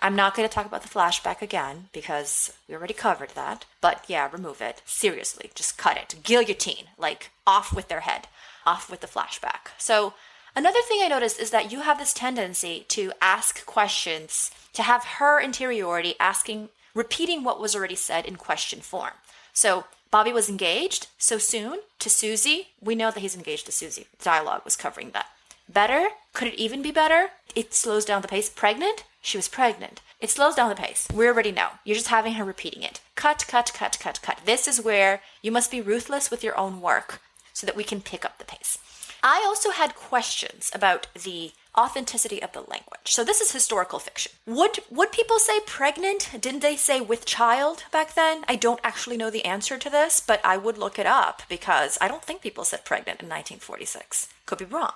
I'm not going to talk about the flashback again because we already covered that. But yeah, remove it. Seriously, just cut it. Guillotine. Like, off with their head. Off with the flashback. So, another thing I noticed is that you have this tendency to ask questions, to have her interiority asking, repeating what was already said in question form. So, Bobby was engaged so soon to Susie. We know that he's engaged to Susie. Dialogue was covering that. Better? Could it even be better? It slows down the pace. Pregnant? She was pregnant. It slows down the pace. We already know. You're just having her repeating it. Cut, cut, cut, cut, cut. This is where you must be ruthless with your own work so that we can pick up the pace. I also had questions about the authenticity of the language. So this is historical fiction. Would would people say pregnant? Didn't they say with child back then? I don't actually know the answer to this, but I would look it up because I don't think people said pregnant in 1946. Could be wrong.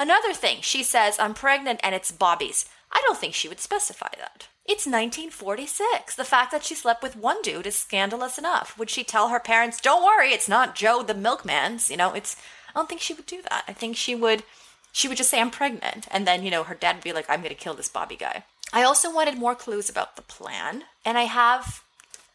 Another thing, she says I'm pregnant and it's Bobby's. I don't think she would specify that. It's 1946. The fact that she slept with one dude is scandalous enough. Would she tell her parents, "Don't worry, it's not Joe the milkman's"? You know, it's I don't think she would do that. I think she would she would just say I'm pregnant and then, you know, her dad would be like, "I'm going to kill this Bobby guy." I also wanted more clues about the plan, and I have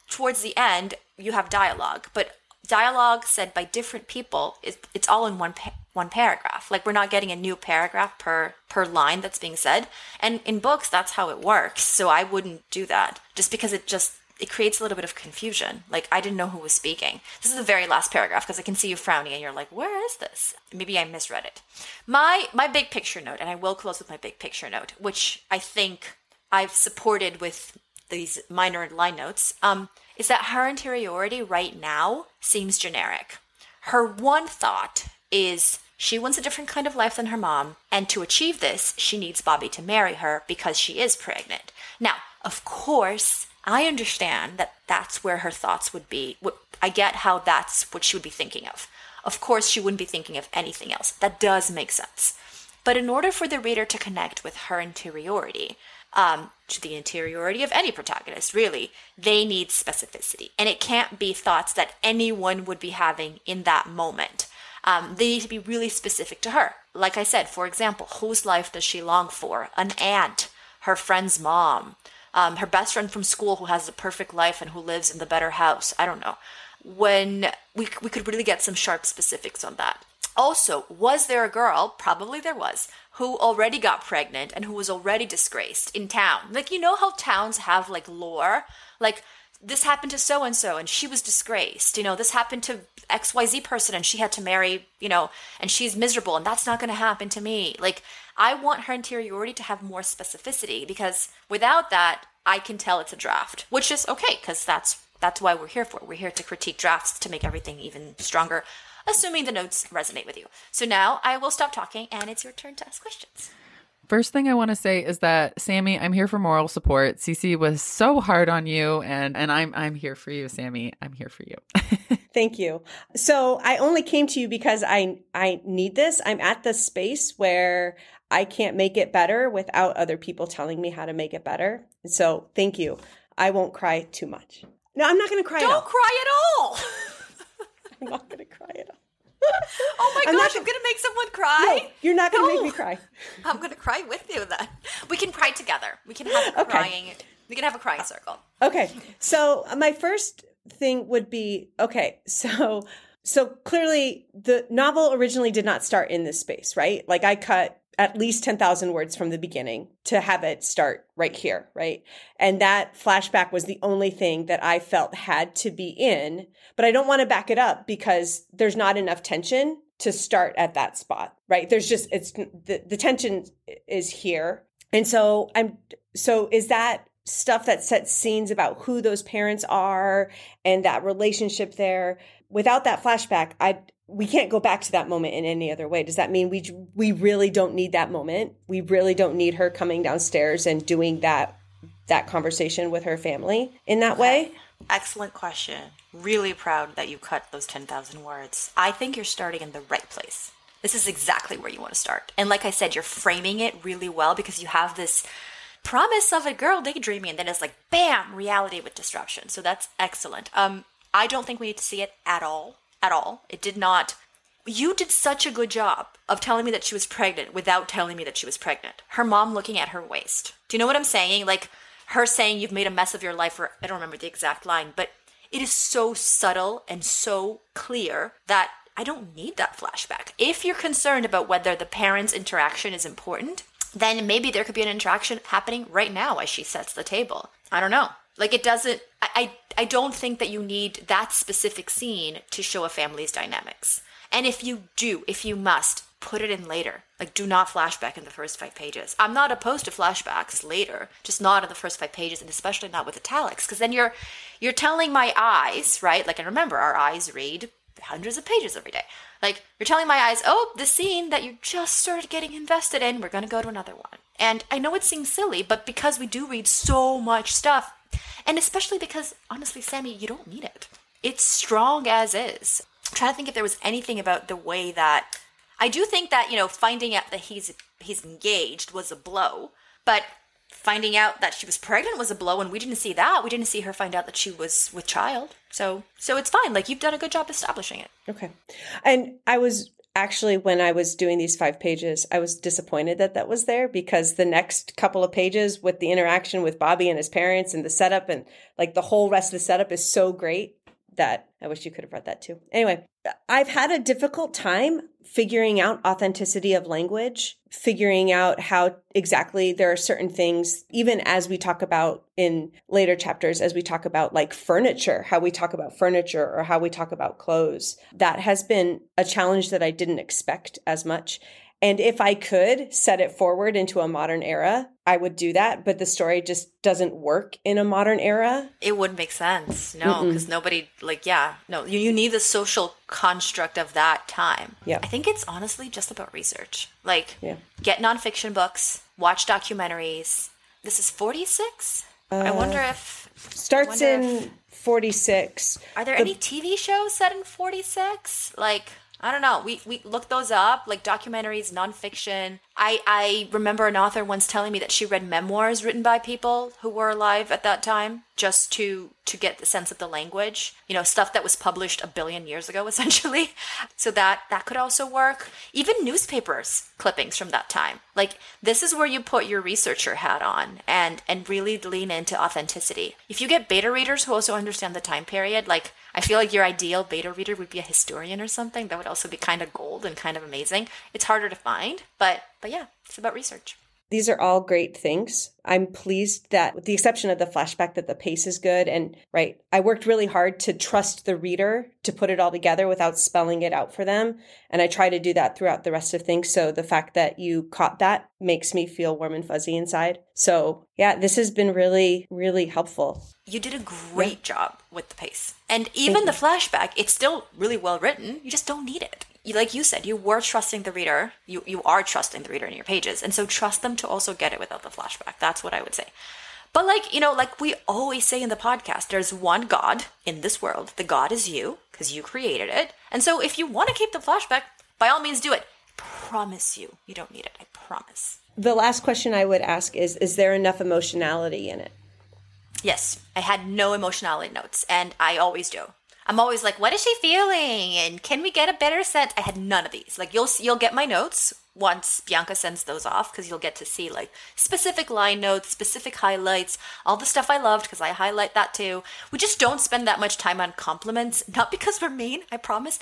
towards the end, you have dialogue, but dialogue said by different people is it's all in one pa- one paragraph. Like we're not getting a new paragraph per per line that's being said. And in books that's how it works. So I wouldn't do that just because it just it creates a little bit of confusion. Like I didn't know who was speaking. This is the very last paragraph because I can see you frowning and you're like, "Where is this?" Maybe I misread it. My my big picture note, and I will close with my big picture note, which I think I've supported with these minor line notes, um, is that her interiority right now seems generic. Her one thought is she wants a different kind of life than her mom, and to achieve this, she needs Bobby to marry her because she is pregnant. Now, of course, I understand that that's where her thoughts would be. I get how that's what she would be thinking of. Of course, she wouldn't be thinking of anything else. That does make sense. But in order for the reader to connect with her interiority, um, to the interiority of any protagonist, really, they need specificity. And it can't be thoughts that anyone would be having in that moment. Um, they need to be really specific to her. Like I said, for example, whose life does she long for? An aunt, her friend's mom, um, her best friend from school who has the perfect life and who lives in the better house. I don't know. When we, we could really get some sharp specifics on that. Also, was there a girl, probably there was, who already got pregnant and who was already disgraced in town? Like, you know how towns have like lore? Like, this happened to so and so and she was disgraced. You know, this happened to XYZ person and she had to marry, you know, and she's miserable and that's not going to happen to me. Like, I want her interiority to have more specificity because without that, I can tell it's a draft, which is okay because that's that's why we're here for. We're here to critique drafts to make everything even stronger, assuming the notes resonate with you. So now I will stop talking and it's your turn to ask questions. First thing I want to say is that Sammy, I'm here for moral support. Cece was so hard on you and and I'm I'm here for you, Sammy. I'm here for you. Thank you. So I only came to you because I I need this. I'm at the space where I can't make it better without other people telling me how to make it better. So thank you. I won't cry too much. No, I'm not going to cry. Don't cry at all. I'm not going to cry at all. oh my I'm gosh, gonna, I'm gonna make someone cry. No, you're not gonna no. make me cry. I'm gonna cry with you then. We can cry together. We can have a okay. crying we can have a crying circle. Okay. So uh, my first thing would be okay, so so clearly the novel originally did not start in this space, right? Like I cut at least 10,000 words from the beginning to have it start right here, right? And that flashback was the only thing that I felt had to be in, but I don't want to back it up because there's not enough tension to start at that spot, right? There's just, it's the, the tension is here. And so I'm, so is that stuff that sets scenes about who those parents are and that relationship there? Without that flashback, I we can't go back to that moment in any other way. Does that mean we we really don't need that moment? We really don't need her coming downstairs and doing that that conversation with her family in that way? Excellent question. Really proud that you cut those 10,000 words. I think you're starting in the right place. This is exactly where you want to start. And like I said, you're framing it really well because you have this promise of a girl daydreaming and then it's like bam, reality with disruption. So that's excellent. Um I don't think we need to see it at all at all. It did not. You did such a good job of telling me that she was pregnant without telling me that she was pregnant. Her mom looking at her waist. Do you know what I'm saying? Like her saying you've made a mess of your life, or I don't remember the exact line, but it is so subtle and so clear that I don't need that flashback. If you're concerned about whether the parents' interaction is important, then maybe there could be an interaction happening right now as she sets the table. I don't know. Like it doesn't I, I don't think that you need that specific scene to show a family's dynamics. And if you do, if you must, put it in later. Like do not flashback in the first five pages. I'm not opposed to flashbacks later, just not in the first five pages and especially not with italics because then you're you're telling my eyes, right? Like and remember our eyes read hundreds of pages every day. Like you're telling my eyes, "Oh, the scene that you just started getting invested in, we're to go to another one." And I know it seems silly, but because we do read so much stuff, and especially because, honestly, Sammy, you don't need it. It's strong as is. I'm trying to think if there was anything about the way that I do think that, you know, finding out that he's he's engaged was a blow, but finding out that she was pregnant was a blow and we didn't see that. We didn't see her find out that she was with child. So so it's fine. Like you've done a good job establishing it. Okay. And I was actually, when I was doing these five pages, I was disappointed that that was there because the next couple of pages with the interaction with Bobby and his parents and the setup and like the whole rest of the setup is so great that I wish you could have read that too. Anyway, I've had a difficult time figuring out authenticity of language, figuring out how exactly there are certain things, even as we talk about in later chapters, as we talk about like furniture, how we talk about furniture or how we talk about clothes. That has been a challenge that I didn't expect as much. And if I could set it forward into a modern era, I would do that. But the story just doesn't work in a modern era. It wouldn't make sense. No, because nobody, like, yeah, no, you, you need the social construct of that time. Yeah. I think it's honestly just about research. Like, Yeah. get nonfiction books, watch documentaries. This is 46? I uh, wonder if. Starts wonder in 46. Are there The- any TV shows set in 46? Like, I don't know. We we looked those up, like documentaries, nonfiction. I I remember an author once telling me that she read memoirs written by people who were alive at that time, just to to get the sense of the language. You know, stuff that was published a billion years ago, essentially. So that that could also work. Even newspapers clippings from that time. Like this is where you put your researcher hat on and and really lean into authenticity. If you get beta readers who also understand the time period, like I feel like your ideal beta reader would be a historian or something. That would also be kind of gold and kind of amazing. It's harder to find, but but yeah, it's about research. These are all great things. I'm pleased that, with the exception of the flashback, that the pace is good. And right, I worked really hard to trust the reader to put it all together without spelling it out for them. And I try to do that throughout the rest of things. So the fact that you caught that makes me feel warm and fuzzy inside. So yeah, this has been really, really helpful. You did a great job with the pace. And even the flashback, it's still really well written. You just don't need it. Like you said, you were trusting the reader. You you are trusting the reader in your pages. And so trust them to also get it without the flashback. That's what I would say. But like, you know, like we always say in the podcast, there's one God in this world. The God is you because you created it. And so if you want to keep the flashback, by all means do it. Promise you, you don't need it. I promise. The last question I would ask is Is there enough emotionality in it? Yes, I had no emotionality notes, and I always do. I'm always like, "What is she feeling?" and "Can we get a better sense?" I had none of these. Like you'll you'll get my notes once Bianca sends those off because you'll get to see like specific line notes, specific highlights, all the stuff I loved because I highlight that too. We just don't spend that much time on compliments, not because we're mean, I promise,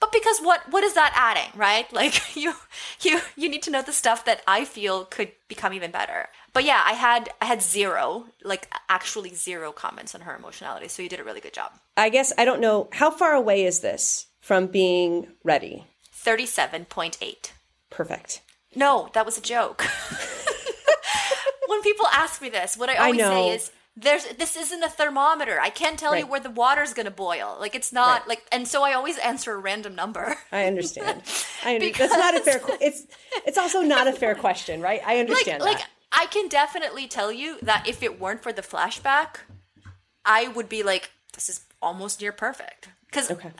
but because what what is that adding, right? Like you you you need to know the stuff that I feel could become even better. But yeah, I had I had zero, like actually zero comments on her emotionality. So you did a really good job. I guess I don't know. How far away is this from being ready? 37.8. Perfect. No, that was a joke. when people ask me this, what I always know. say is there's this isn't a thermometer. I can't tell you where the water's going to boil. Like it's not Right. like and so I always answer a random number. I understand. I under- that's not a fair. Because- It's it's also not a fair question, right? I understand like that. I can definitely tell you that if it weren't for the flashback, I would be like, this is almost near perfect. Because Okay.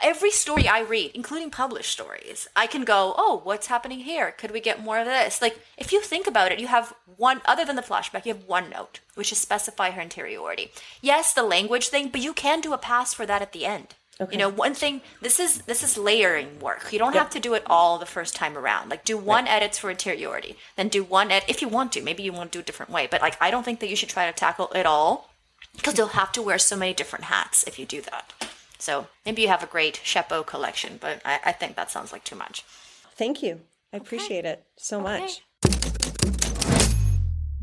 every story I read, including published stories, I can go, oh, what's happening here? Could we get more of this? Like, if you think about it, you have one, other than the flashback, you have one note, which is specify her interiority. Yes, the language thing, but you can do a pass for that at the end. You know, one thing. This is this is layering work. You don't have to do it all the first time around. Like, do one edits for interiority, then do one ed if you want to. Maybe you want to do a different way, but like, I don't think that you should try to tackle it all because you'll have to wear so many different hats if you do that. So maybe you have a great chapeau collection, but I, I think that sounds like too much. Thank you. I appreciate it so much.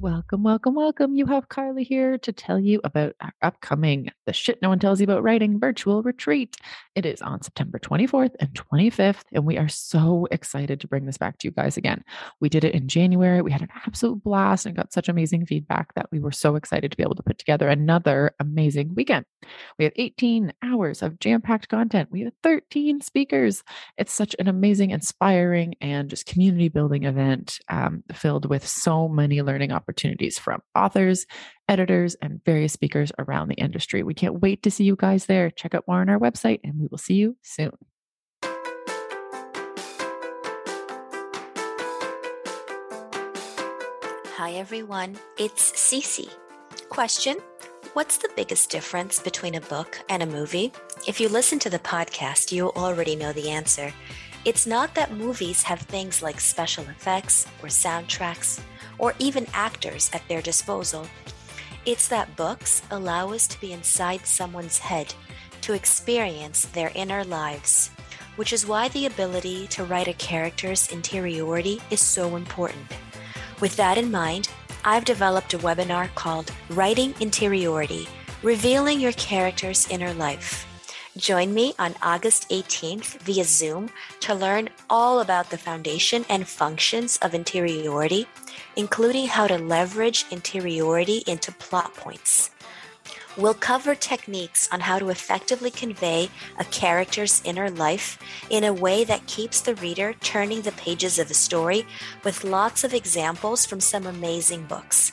Welcome, welcome, welcome. You have Carly here to tell you about our upcoming The Shit No One Tells You About Writing virtual retreat. It is on September 24th and 25th, and we are so excited to bring this back to you guys again. We did it in January. We had an absolute blast and got such amazing feedback that we were so excited to be able to put together another amazing weekend. We have 18 hours of jam packed content, we have 13 speakers. It's such an amazing, inspiring, and just community building event um, filled with so many learning opportunities from authors, editors, and various speakers around the industry. We can't wait to see you guys there. Check out more on our website, and we will see you soon. Hi everyone, it's Cece. Question What's the biggest difference between a book and a movie? If you listen to the podcast, you already know the answer. It's not that movies have things like special effects or soundtracks or even actors at their disposal. It's that books allow us to be inside someone's head to experience their inner lives, which is why the ability to write a character's interiority is so important. With that in mind, I've developed a webinar called Writing Interiority Revealing Your Character's Inner Life. Join me on August 18th via Zoom to learn all about the foundation and functions of interiority, including how to leverage interiority into plot points. We'll cover techniques on how to effectively convey a character's inner life in a way that keeps the reader turning the pages of a story with lots of examples from some amazing books.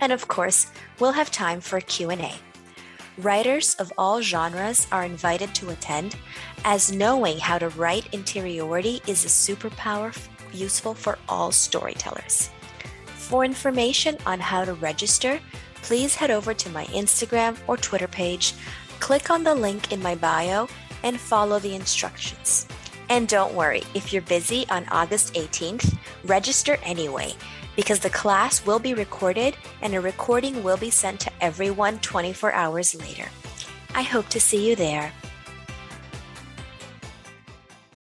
And of course, we'll have time for a Q&A. Writers of all genres are invited to attend, as knowing how to write interiority is a superpower useful for all storytellers. For information on how to register, please head over to my Instagram or Twitter page, click on the link in my bio, and follow the instructions. And don't worry, if you're busy on August 18th, register anyway because the class will be recorded and a recording will be sent to everyone 24 hours later. I hope to see you there.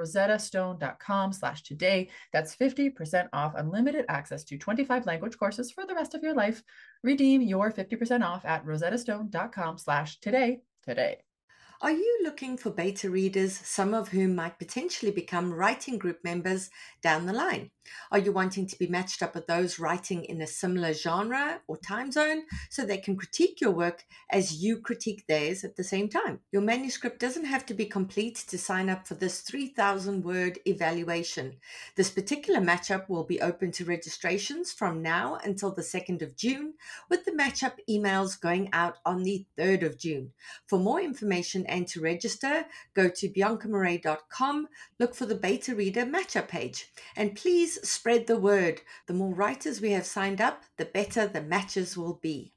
rosettastone.com slash today. That's 50% off unlimited access to 25 language courses for the rest of your life. Redeem your 50% off at rosettastone.com slash today today. Are you looking for beta readers, some of whom might potentially become writing group members down the line? Are you wanting to be matched up with those writing in a similar genre or time zone so they can critique your work as you critique theirs at the same time? Your manuscript doesn't have to be complete to sign up for this 3,000 word evaluation. This particular matchup will be open to registrations from now until the 2nd of June, with the matchup emails going out on the 3rd of June. For more information and to register, go to biancamarais.com, look for the beta reader matchup page, and please spread the word. The more writers we have signed up, the better the matches will be.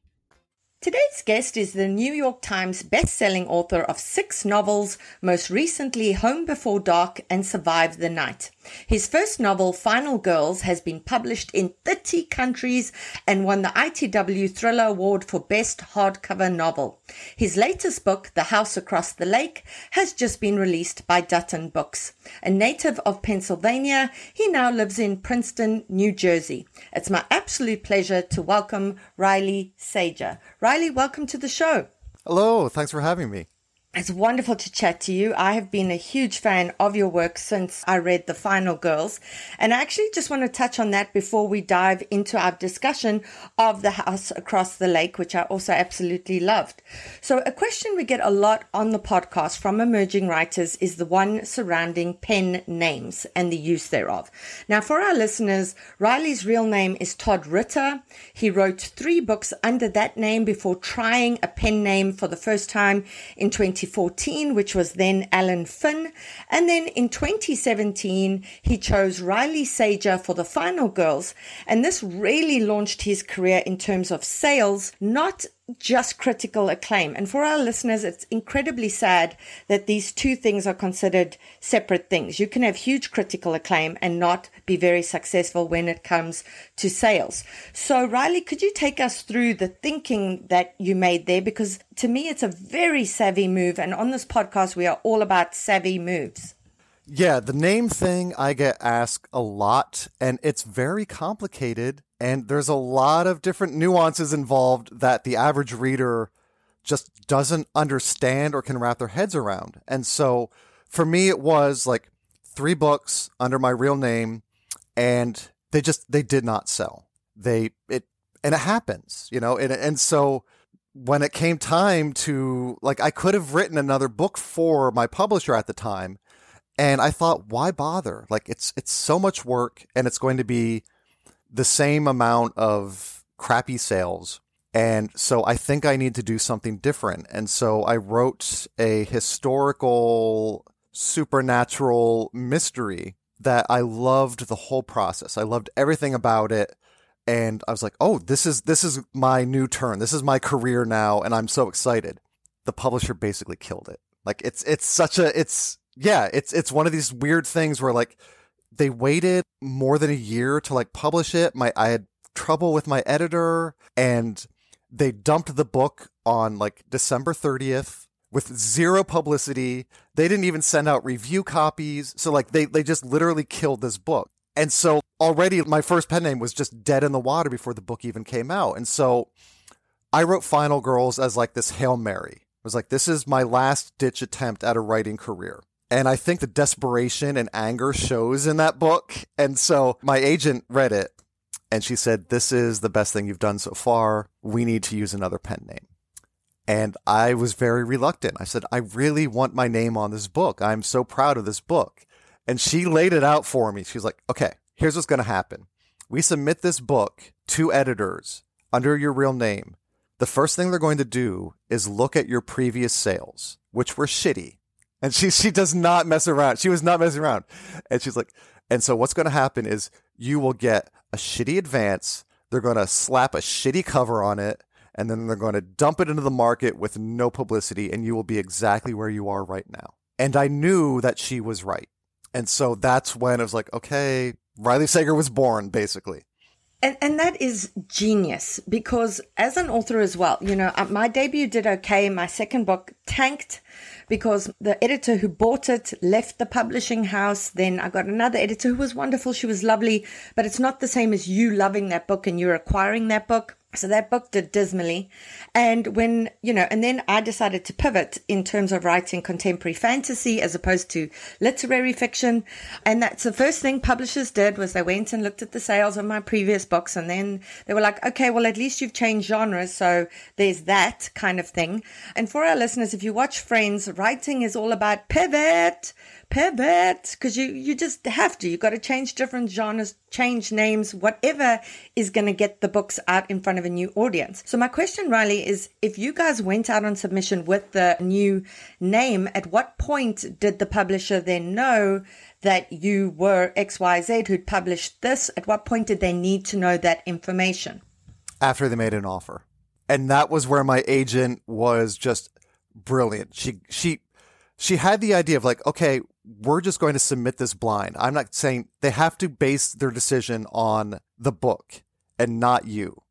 Today's guest is the New York Times best-selling author of six novels, most recently Home Before Dark and Survive the Night. His first novel, Final Girls, has been published in 30 countries and won the ITW Thriller Award for Best Hardcover Novel. His latest book, The House Across the Lake, has just been released by Dutton Books. A native of Pennsylvania, he now lives in Princeton, New Jersey. It's my absolute pleasure to welcome Riley Sager. Riley, welcome to the show. Hello, thanks for having me. It's wonderful to chat to you. I have been a huge fan of your work since I read The Final Girls. And I actually just want to touch on that before we dive into our discussion of The House Across the Lake, which I also absolutely loved. So, a question we get a lot on the podcast from emerging writers is the one surrounding pen names and the use thereof. Now, for our listeners, Riley's real name is Todd Ritter. He wrote three books under that name before trying a pen name for the first time in 20. 2014, which was then Alan Finn. And then in 2017, he chose Riley Sager for the final girls. And this really launched his career in terms of sales, not just critical acclaim. And for our listeners, it's incredibly sad that these two things are considered separate things. You can have huge critical acclaim and not be very successful when it comes to sales. So, Riley, could you take us through the thinking that you made there? Because to me, it's a very savvy move. And on this podcast, we are all about savvy moves. Yeah, the name thing I get asked a lot, and it's very complicated. And there's a lot of different nuances involved that the average reader just doesn't understand or can wrap their heads around. And so for me, it was like three books under my real name, and they just they did not sell. They it and it happens, you know. And and so when it came time to like, I could have written another book for my publisher at the time and I thought, why bother? Like it's it's so much work and it's going to be the same amount of crappy sales. And so I think I need to do something different. And so I wrote a historical supernatural mystery that I loved the whole process. I loved everything about it. And I was like, "Oh, this is this is my new turn. This is my career now and I'm so excited." The publisher basically killed it. Like it's it's such a it's yeah, it's it's one of these weird things where like they waited more than a year to like publish it. My I had trouble with my editor and they dumped the book on like December 30th with zero publicity. They didn't even send out review copies. So like they they just literally killed this book. And so already my first pen name was just dead in the water before the book even came out. And so I wrote Final Girls as like this Hail Mary. It was like this is my last ditch attempt at a writing career. And I think the desperation and anger shows in that book. And so my agent read it and she said, This is the best thing you've done so far. We need to use another pen name. And I was very reluctant. I said, I really want my name on this book. I'm so proud of this book. And she laid it out for me. She was like, okay, here's what's going to happen. We submit this book to editors under your real name. The first thing they're going to do is look at your previous sales, which were shitty. And she she does not mess around. She was not messing around. And she's like, and so what's going to happen is you will get a shitty advance. They're going to slap a shitty cover on it, and then they're going to dump it into the market with no publicity, and you will be exactly where you are right now. And I knew that she was right. And so that's when it was like, okay, Riley Sager was born, basically. And, and that is genius because as an author as well, you know, uh, my debut did okay. My second book tanked because the editor who bought it left the publishing house. Then I got another editor who was wonderful. She was lovely, but it's not the same as you loving that book and you're acquiring that book. So that book did dismally. And when, you know, and then I decided to pivot in terms of writing contemporary fantasy as opposed to literary fiction. And that's the first thing publishers did was they went and looked at the sales of my previous books. And then they were like, okay, well, at least you've changed genres. So there's that kind of thing. And for our listeners, if you watch Friends, writing is all about pivot, pivot because you you just have to. You got to change different genres change names whatever is going to get the books out in front of a new audience. So my question riley is if you guys went out on submission with the new name at what point did the publisher then know that you were xyz who'd published this? At what point did they need to know that information? After they made an offer. And that was where my agent was just brilliant. She she she had the idea of like, okay, we're just going to submit this blind. I'm not saying they have to base their decision on the book and not you.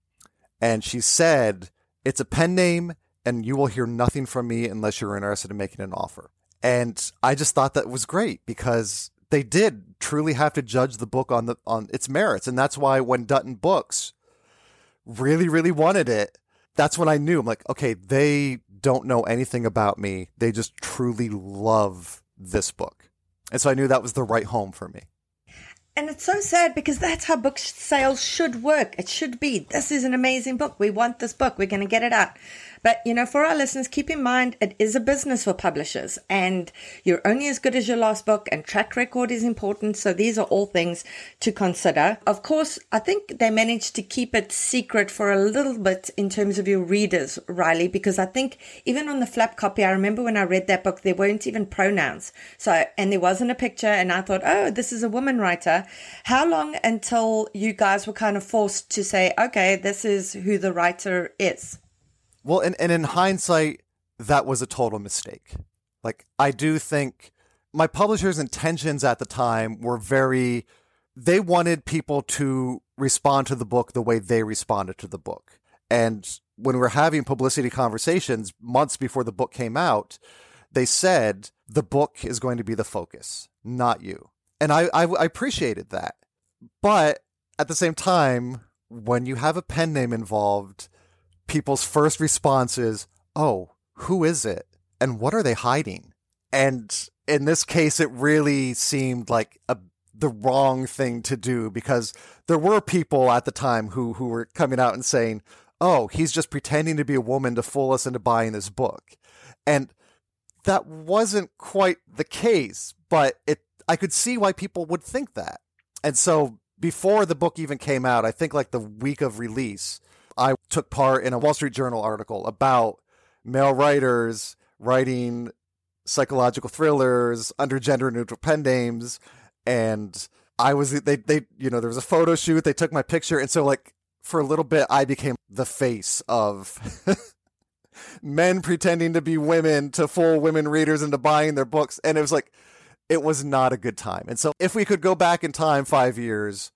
And she said, it's a pen name and you will hear nothing from me unless you're interested in making an offer. And I just thought that was great because they did truly have to judge the book on the on its merits. And that's why when Dutton Books really, really wanted it, that's when I knew I'm like, okay, they don't know anything about me. They just truly love this book. And so I knew that was the right home for me. And it's so sad because that's how book sales should work. It should be this is an amazing book. We want this book. We're going to get it out. But, you know, for our listeners, keep in mind it is a business for publishers and you're only as good as your last book and track record is important. So these are all things to consider. Of course, I think they managed to keep it secret for a little bit in terms of your readers, Riley, because I think even on the flap copy, I remember when I read that book, there weren't even pronouns. So, and there wasn't a picture and I thought, oh, this is a woman writer. How long until you guys were kind of forced to say, okay, this is who the writer is? Well, and, and in hindsight, that was a total mistake. Like, I do think my publisher's intentions at the time were very, they wanted people to respond to the book the way they responded to the book. And when we were having publicity conversations months before the book came out, they said the book is going to be the focus, not you. And I, I, I appreciated that. But at the same time, when you have a pen name involved, people's first response is, oh, who is it? And what are they hiding? And in this case, it really seemed like a, the wrong thing to do because there were people at the time who, who were coming out and saying, oh, he's just pretending to be a woman to fool us into buying this book. And that wasn't quite the case, but it I could see why people would think that. And so before the book even came out, I think like the week of release, I took part in a Wall Street Journal article about male writers writing psychological thrillers under gender neutral pen names. And I was they they you know there was a photo shoot. They took my picture. And so like for a little bit I became the face of men pretending to be women to fool women readers into buying their books. And it was like it was not a good time. And so if we could go back in time 5 years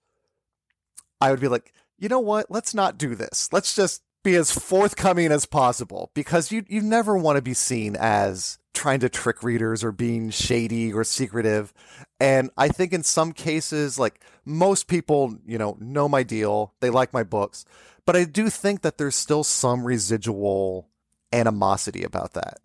I would be like you know what? Let's not do this. Let's just be as forthcoming as possible because you you never want to be seen as trying to trick readers or being shady or secretive. And I think in some cases like most people, you know, know my deal. They like my books. But I do think that there's still some residual animosity about that.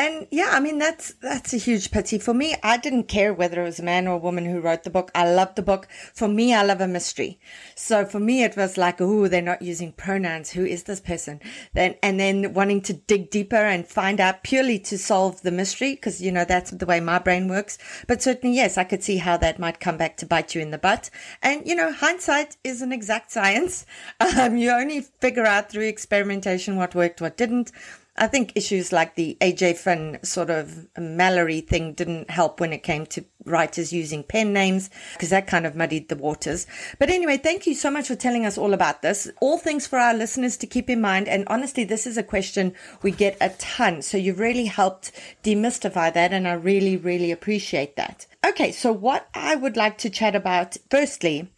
And yeah, I mean that's that's a huge pity for me. I didn't care whether it was a man or a woman who wrote the book. I loved the book. For me, I love a mystery. So for me, it was like, oh, they're not using pronouns. Who is this person? Then and then wanting to dig deeper and find out purely to solve the mystery because you know that's the way my brain works. But certainly, yes, I could see how that might come back to bite you in the butt. And you know, hindsight is an exact science. Um, you only figure out through experimentation what worked, what didn't. I think issues like the AJ Finn sort of Mallory thing didn't help when it came to writers using pen names because that kind of muddied the waters. But anyway, thank you so much for telling us all about this. All things for our listeners to keep in mind. And honestly, this is a question we get a ton. So you've really helped demystify that. And I really, really appreciate that. Okay. So what I would like to chat about firstly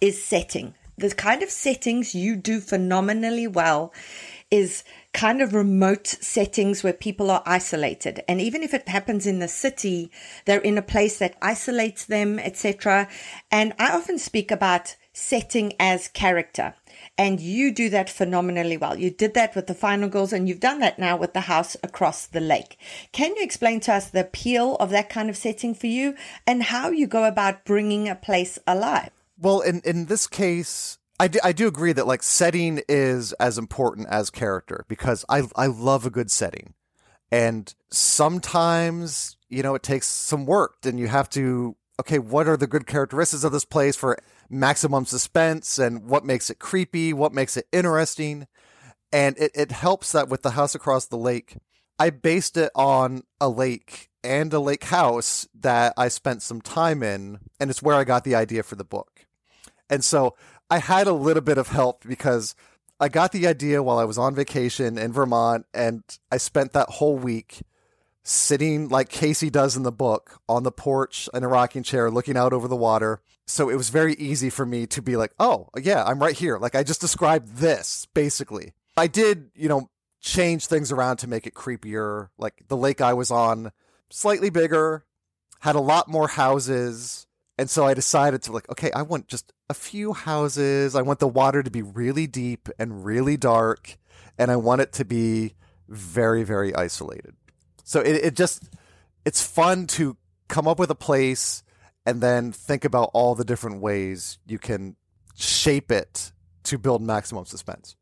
is setting. The kind of settings you do phenomenally well is kind of remote settings where people are isolated. And even if it happens in the city, they're in a place that isolates them, etc. And I often speak about setting as character. And you do that phenomenally well. You did that with the final girls and you've done that now with the house across the lake. Can you explain to us the appeal of that kind of setting for you and how you go about bringing a place alive? Well, in, in this case, I do, I do agree that like setting is as important as character because I I love a good setting. And sometimes, you know, it takes some work and you have to okay, what are the good characteristics of this place for maximum suspense and what makes it creepy, what makes it interesting. And it, it helps that with the house across the lake, I based it on a lake and a lake house that I spent some time in, and it's where I got the idea for the book. And so I had a little bit of help because I got the idea while I was on vacation in Vermont, and I spent that whole week sitting like Casey does in the book on the porch in a rocking chair, looking out over the water. So it was very easy for me to be like, oh, yeah, I'm right here. Like I just described this basically. I did, you know, change things around to make it creepier. Like the lake I was on, slightly bigger, had a lot more houses. And so I decided to like, okay, I want just a few houses. I want the water to be really deep and really dark. And I want it to be very, very isolated. So it, it just, it's fun to come up with a place and then think about all the different ways you can shape it to build maximum suspense.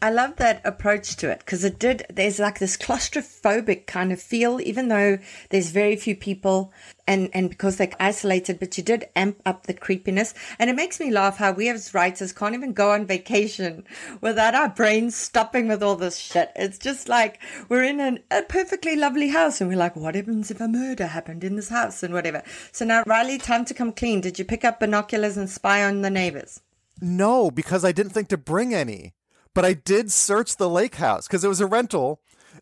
I love that approach to it because it did. There's like this claustrophobic kind of feel, even though there's very few people and, and because they're isolated, but you did amp up the creepiness. And it makes me laugh how we as writers can't even go on vacation without our brains stopping with all this shit. It's just like we're in an, a perfectly lovely house and we're like, what happens if a murder happened in this house and whatever. So now, Riley, time to come clean. Did you pick up binoculars and spy on the neighbors? No, because I didn't think to bring any but I did search the lake house because it was a rental.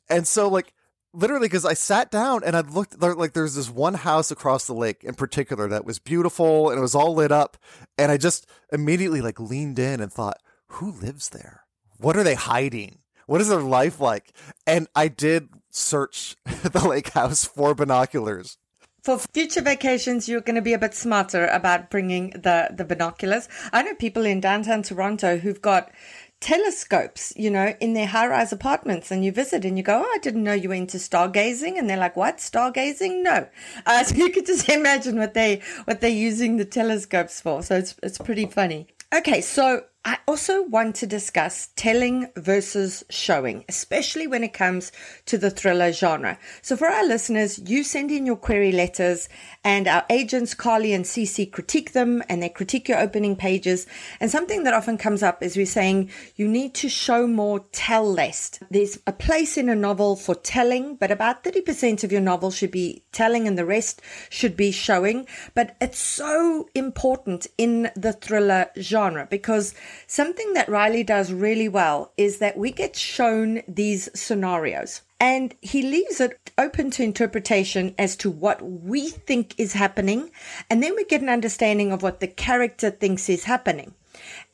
And so, like, literally, because I sat down and I looked, like, there's this one house across the lake in particular that was beautiful and it was all lit up. And I just immediately, like, leaned in and thought, who lives there? What are they hiding? What is their life like? And I did search the lake house for binoculars for future vacations, you're going to be a bit smarter about bringing the, the binoculars. I know people in downtown Toronto who've got telescopes, you know, in their high rise apartments. And you visit and you go, Oh, I didn't know you were into stargazing. And they're like, What? Stargazing? No. Uh, so you could just imagine what they, what they're using the telescopes for. So it's, it's pretty funny. Okay. So I also want to discuss telling versus showing, especially when it comes to the thriller genre. So for our listeners, you send in your query letters and our agents, Carly and Cece, critique them and they critique your opening pages. And something that often comes up is we're saying you need to show more, tell less. There's a place in a novel for telling, but about 30% of your novel should be telling and the rest should be showing. But it's so important in the thriller genre because something that Riley does really well is that we get shown these scenarios. And he leaves it open to interpretation as to what we think is happening. And then we get an understanding of what the character thinks is happening.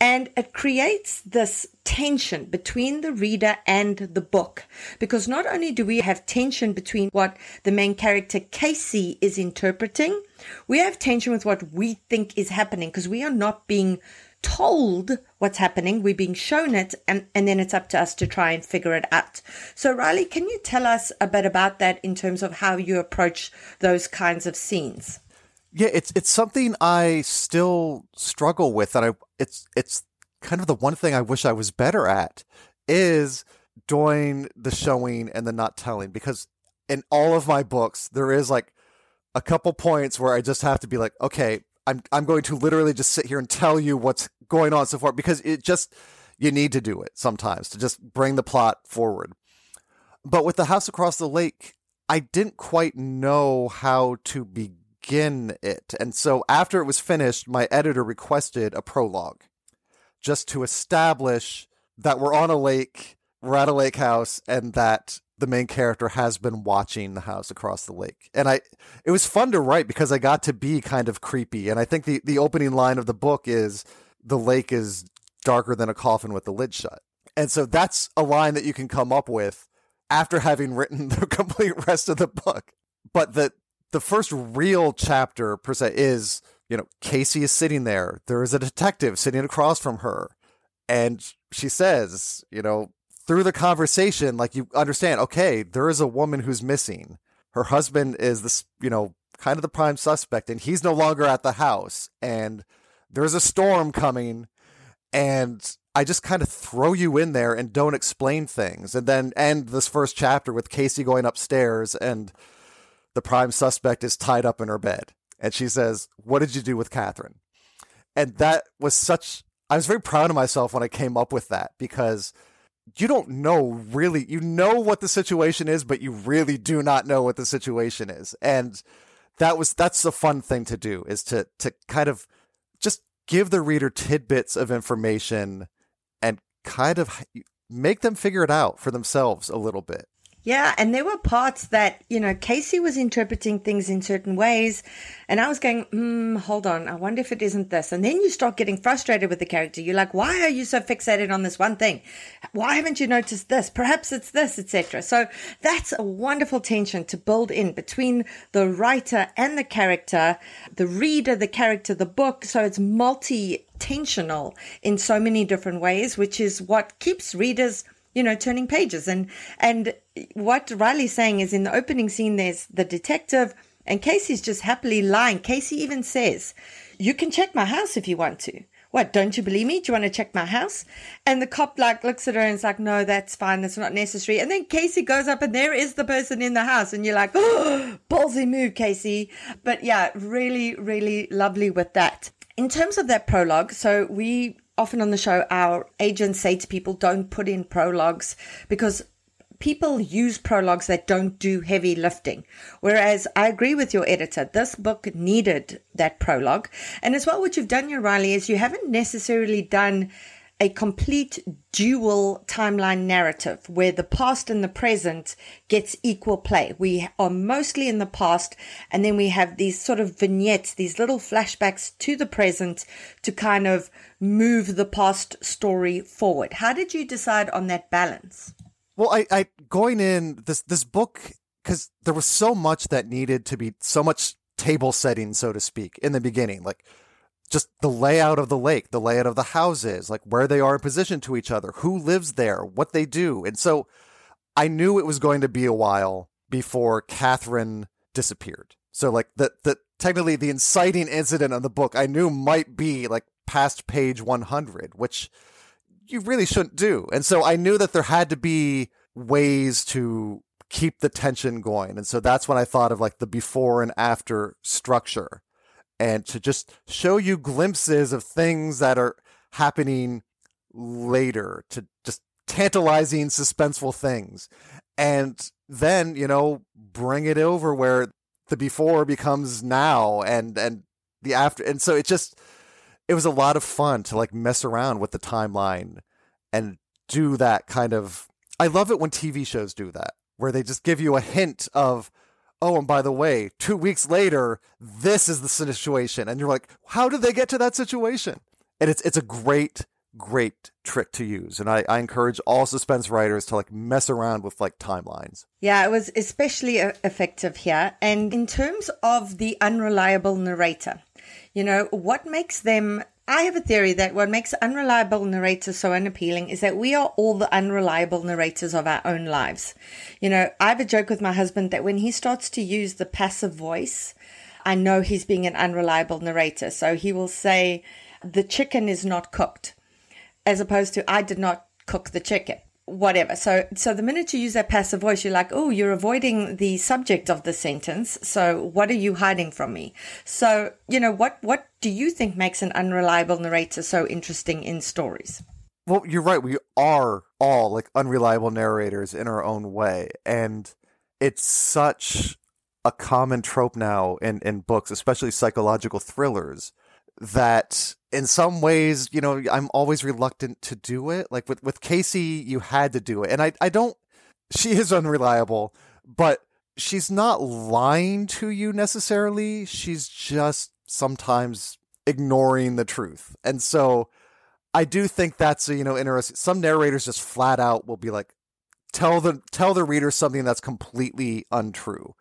And it creates this tension between the reader and the book. Because not only do we have tension between what the main character Casey is interpreting, we have tension with what we think is happening because we are not being told what's happening, we're being shown it, and, and then it's up to us to try and figure it out. So, Riley, can you tell us a bit about that in terms of how you approach those kinds of scenes? Yeah, it's it's something I still struggle with, and I it's it's kind of the one thing I wish I was better at is doing the showing and the not telling because in all of my books there is like a couple points where I just have to be like, okay, I'm I'm going to literally just sit here and tell you what's going on so far because it just you need to do it sometimes to just bring the plot forward. But with the house across the lake, I didn't quite know how to begin it. And so after it was finished, my editor requested a prologue just to establish that we're on a lake, we're at a lake house, and that the main character has been watching the house across the lake. And I it was fun to write because I got to be kind of creepy. And I think the, the opening line of the book is the lake is darker than a coffin with the lid shut. And so that's a line that you can come up with after having written the complete rest of the book. But the the first real chapter per se is, you know, Casey is sitting there. There is a detective sitting across from her. And she says, you know, through the conversation, like you understand, okay, there is a woman who's missing. Her husband is this, you know, kind of the prime suspect, and he's no longer at the house. And there's a storm coming, and I just kind of throw you in there and don't explain things, and then end this first chapter with Casey going upstairs, and the prime suspect is tied up in her bed, and she says, "What did you do with Catherine?" And that was such. I was very proud of myself when I came up with that because you don't know really you know what the situation is but you really do not know what the situation is and that was that's the fun thing to do is to to kind of just give the reader tidbits of information and kind of make them figure it out for themselves a little bit. Yeah, and there were parts that, you know, Casey was interpreting things in certain ways, and I was going, hmm, hold on, I wonder if it isn't this. And then you start getting frustrated with the character. You're like, why are you so fixated on this one thing? Why haven't you noticed this? Perhaps it's this, etc. So that's a wonderful tension to build in between the writer and the character, the reader, the character, the book. So it's multi tensional in so many different ways, which is what keeps readers you know, turning pages. And and what Riley's saying is in the opening scene, there's the detective, and Casey's just happily lying. Casey even says, "You can check my house if you want to." What, don't you believe me? Do you want to check my house? And the cop like looks at her and is like, no, that's fine. That's not necessary. And then Casey goes up and there is the person in the house. And you're like, oh, ballsy move, Casey. But yeah, really, really lovely with that. In terms of that prologue, so we often on the show, our agents say to people, don't put in prologues because people use prologues that don't do heavy lifting. Whereas I agree with your editor, this book needed that prologue. And as well, what you've done, your Riley, is you haven't necessarily done a complete dual timeline narrative where the past and the present gets equal play. We are mostly in the past and then we have these sort of vignettes, these little flashbacks to the present to kind of move the past story forward. How did you decide on that balance? Well, I, I going in this this book because there was so much that needed to be so much table setting, so to speak, in the beginning. Like just the layout of the lake, the layout of the houses, like where they are in position to each other, who lives there, what they do. And so I knew it was going to be a while before Catherine disappeared. So like the the technically the inciting incident of the book I knew might be like past page 100, which you really shouldn't do. And so I knew that there had to be ways to keep the tension going. And so that's when I thought of like the before and after structure and to just show you glimpses of things that are happening later to just tantalizing suspenseful things and then you know bring it over where the before becomes now and and the after and so it just it was a lot of fun to like mess around with the timeline and do that kind of I love it when TV shows do that where they just give you a hint of oh, and by the way, two weeks later, this is the situation. And you're like, how did they get to that situation? And it's it's a great, great trick to use. And I, I encourage all suspense writers to like mess around with like timelines. Yeah, it was especially effective here. And in terms of the unreliable narrator, you know, what makes them I have a theory that what makes unreliable narrators so unappealing is that we are all the unreliable narrators of our own lives. You know, I have a joke with my husband that when he starts to use the passive voice, I know he's being an unreliable narrator. So he will say, the chicken is not cooked, as opposed to, I did not cook the chicken whatever. So, so the minute you use that passive voice, you're like, oh, you're avoiding the subject of the sentence. So, what are you hiding from me? So, you know, what what do you think makes an unreliable narrator so interesting in stories? Well, you're right. We are all like unreliable narrators in our own way, and it's such a common trope now in in books, especially psychological thrillers, that in some ways, you know, I'm always reluctant to do it. Like with, with Casey, you had to do it. And I, I don't, she is unreliable, but she's not lying to you necessarily. She's just sometimes ignoring the truth. And so I do think that's, you know, interesting. Some narrators just flat out will be like, tell the, tell the reader something that's completely untrue.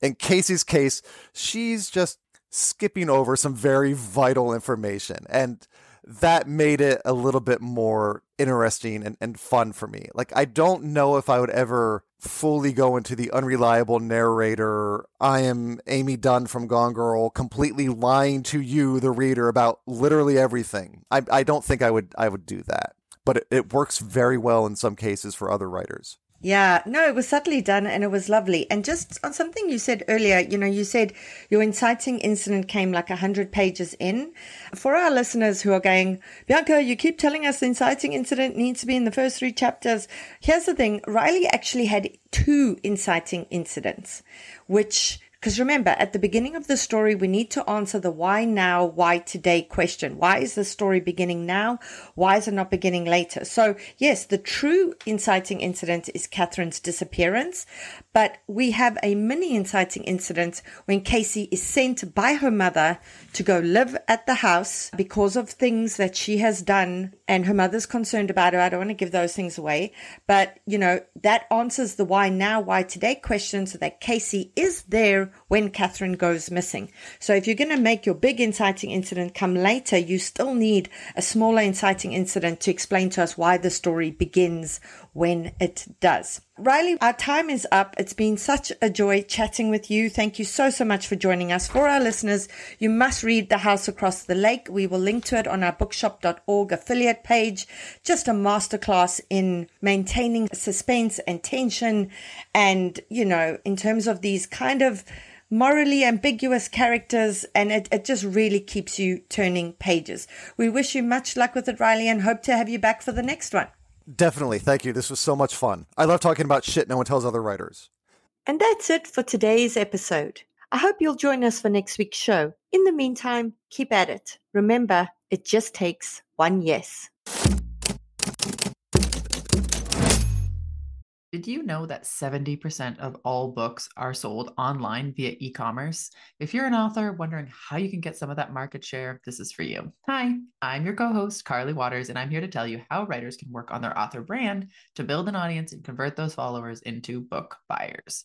In Casey's case, she's just skipping over some very vital information. And that made it a little bit more interesting and, and fun for me. Like, I don't know if I would ever fully go into the unreliable narrator. I am Amy Dunne from Gone Girl, completely lying to you, the reader, about literally everything. I, I don't think I would I would do that, but it, it works very well in some cases for other writers. Yeah, no, it was subtly done and it was lovely. And just on something you said earlier, you know, you said your inciting incident came like a hundred pages in. For our listeners who are going, Bianca, you keep telling us the inciting incident needs to be in the first three chapters. Here's the thing. Riley actually had two inciting incidents, which Because remember, at the beginning of the story, we need to answer the why now, why today question. Why is the story beginning now? Why is it not beginning later? So, yes, the true inciting incident is Catherine's disappearance, but we have a mini inciting incident when Casey is sent by her mother to go live at the house because of things that she has done and her mother's concerned about her. I don't want to give those things away, but you know, that answers the why now, why today question so that Casey is there when Catherine goes missing. So if you're going to make your big inciting incident come later, you still need a smaller inciting incident to explain to us why the story begins when it does. Riley, our time is up. It's been such a joy chatting with you. Thank you so, so much for joining us. For our listeners, you must read The House Across the Lake. We will link to it on our bookshop.org affiliate page. Just a masterclass in maintaining suspense and tension. And, you know, in terms of these kind of morally ambiguous characters, and it, it just really keeps you turning pages. We wish you much luck with it, Riley, and hope to have you back for the next one. Definitely. Thank you. This was so much fun. I love talking about shit no one tells other writers. And that's it for today's episode. I hope you'll join us for next week's show. In the meantime, keep at it. Remember, it just takes one yes. Did you know that 70% of all books are sold online via e commerce? If you're an author wondering how you can get some of that market share, this is for you. Hi, I'm your co host, Carly Watters, and I'm here to tell you how writers can work on their author brand to build an audience and convert those followers into book buyers.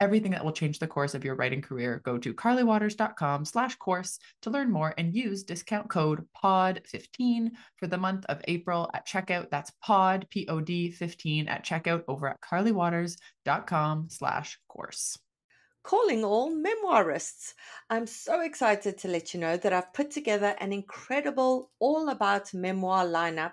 everything that will change the course of your writing career, go to carlywatters.com slash course to learn more and use discount code POD15 for the month of April at checkout. That's POD, P-O-D 15 at checkout over at carlywatters.com slash course. Calling all memoirists. I'm so excited to let you know that I've put together an incredible all about memoir lineup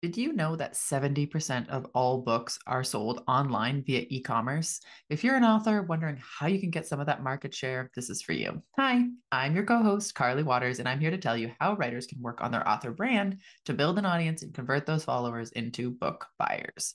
Did you know that 70% of all books are sold online via e commerce? If you're an author wondering how you can get some of that market share, this is for you. Hi, I'm your co host, Carly Watters, and I'm here to tell you how writers can work on their author brand to build an audience and convert those followers into book buyers.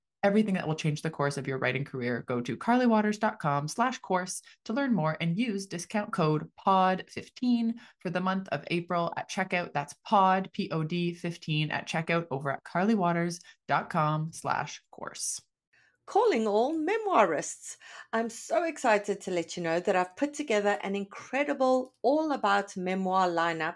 everything that will change the course of your writing career, go to carlywatters.com slash course to learn more and use discount code POD15 for the month of April at checkout. That's POD, P-O-D 15 at checkout over at carlywatters.com slash course. Calling all memoirists. I'm so excited to let you know that I've put together an incredible all about memoir lineup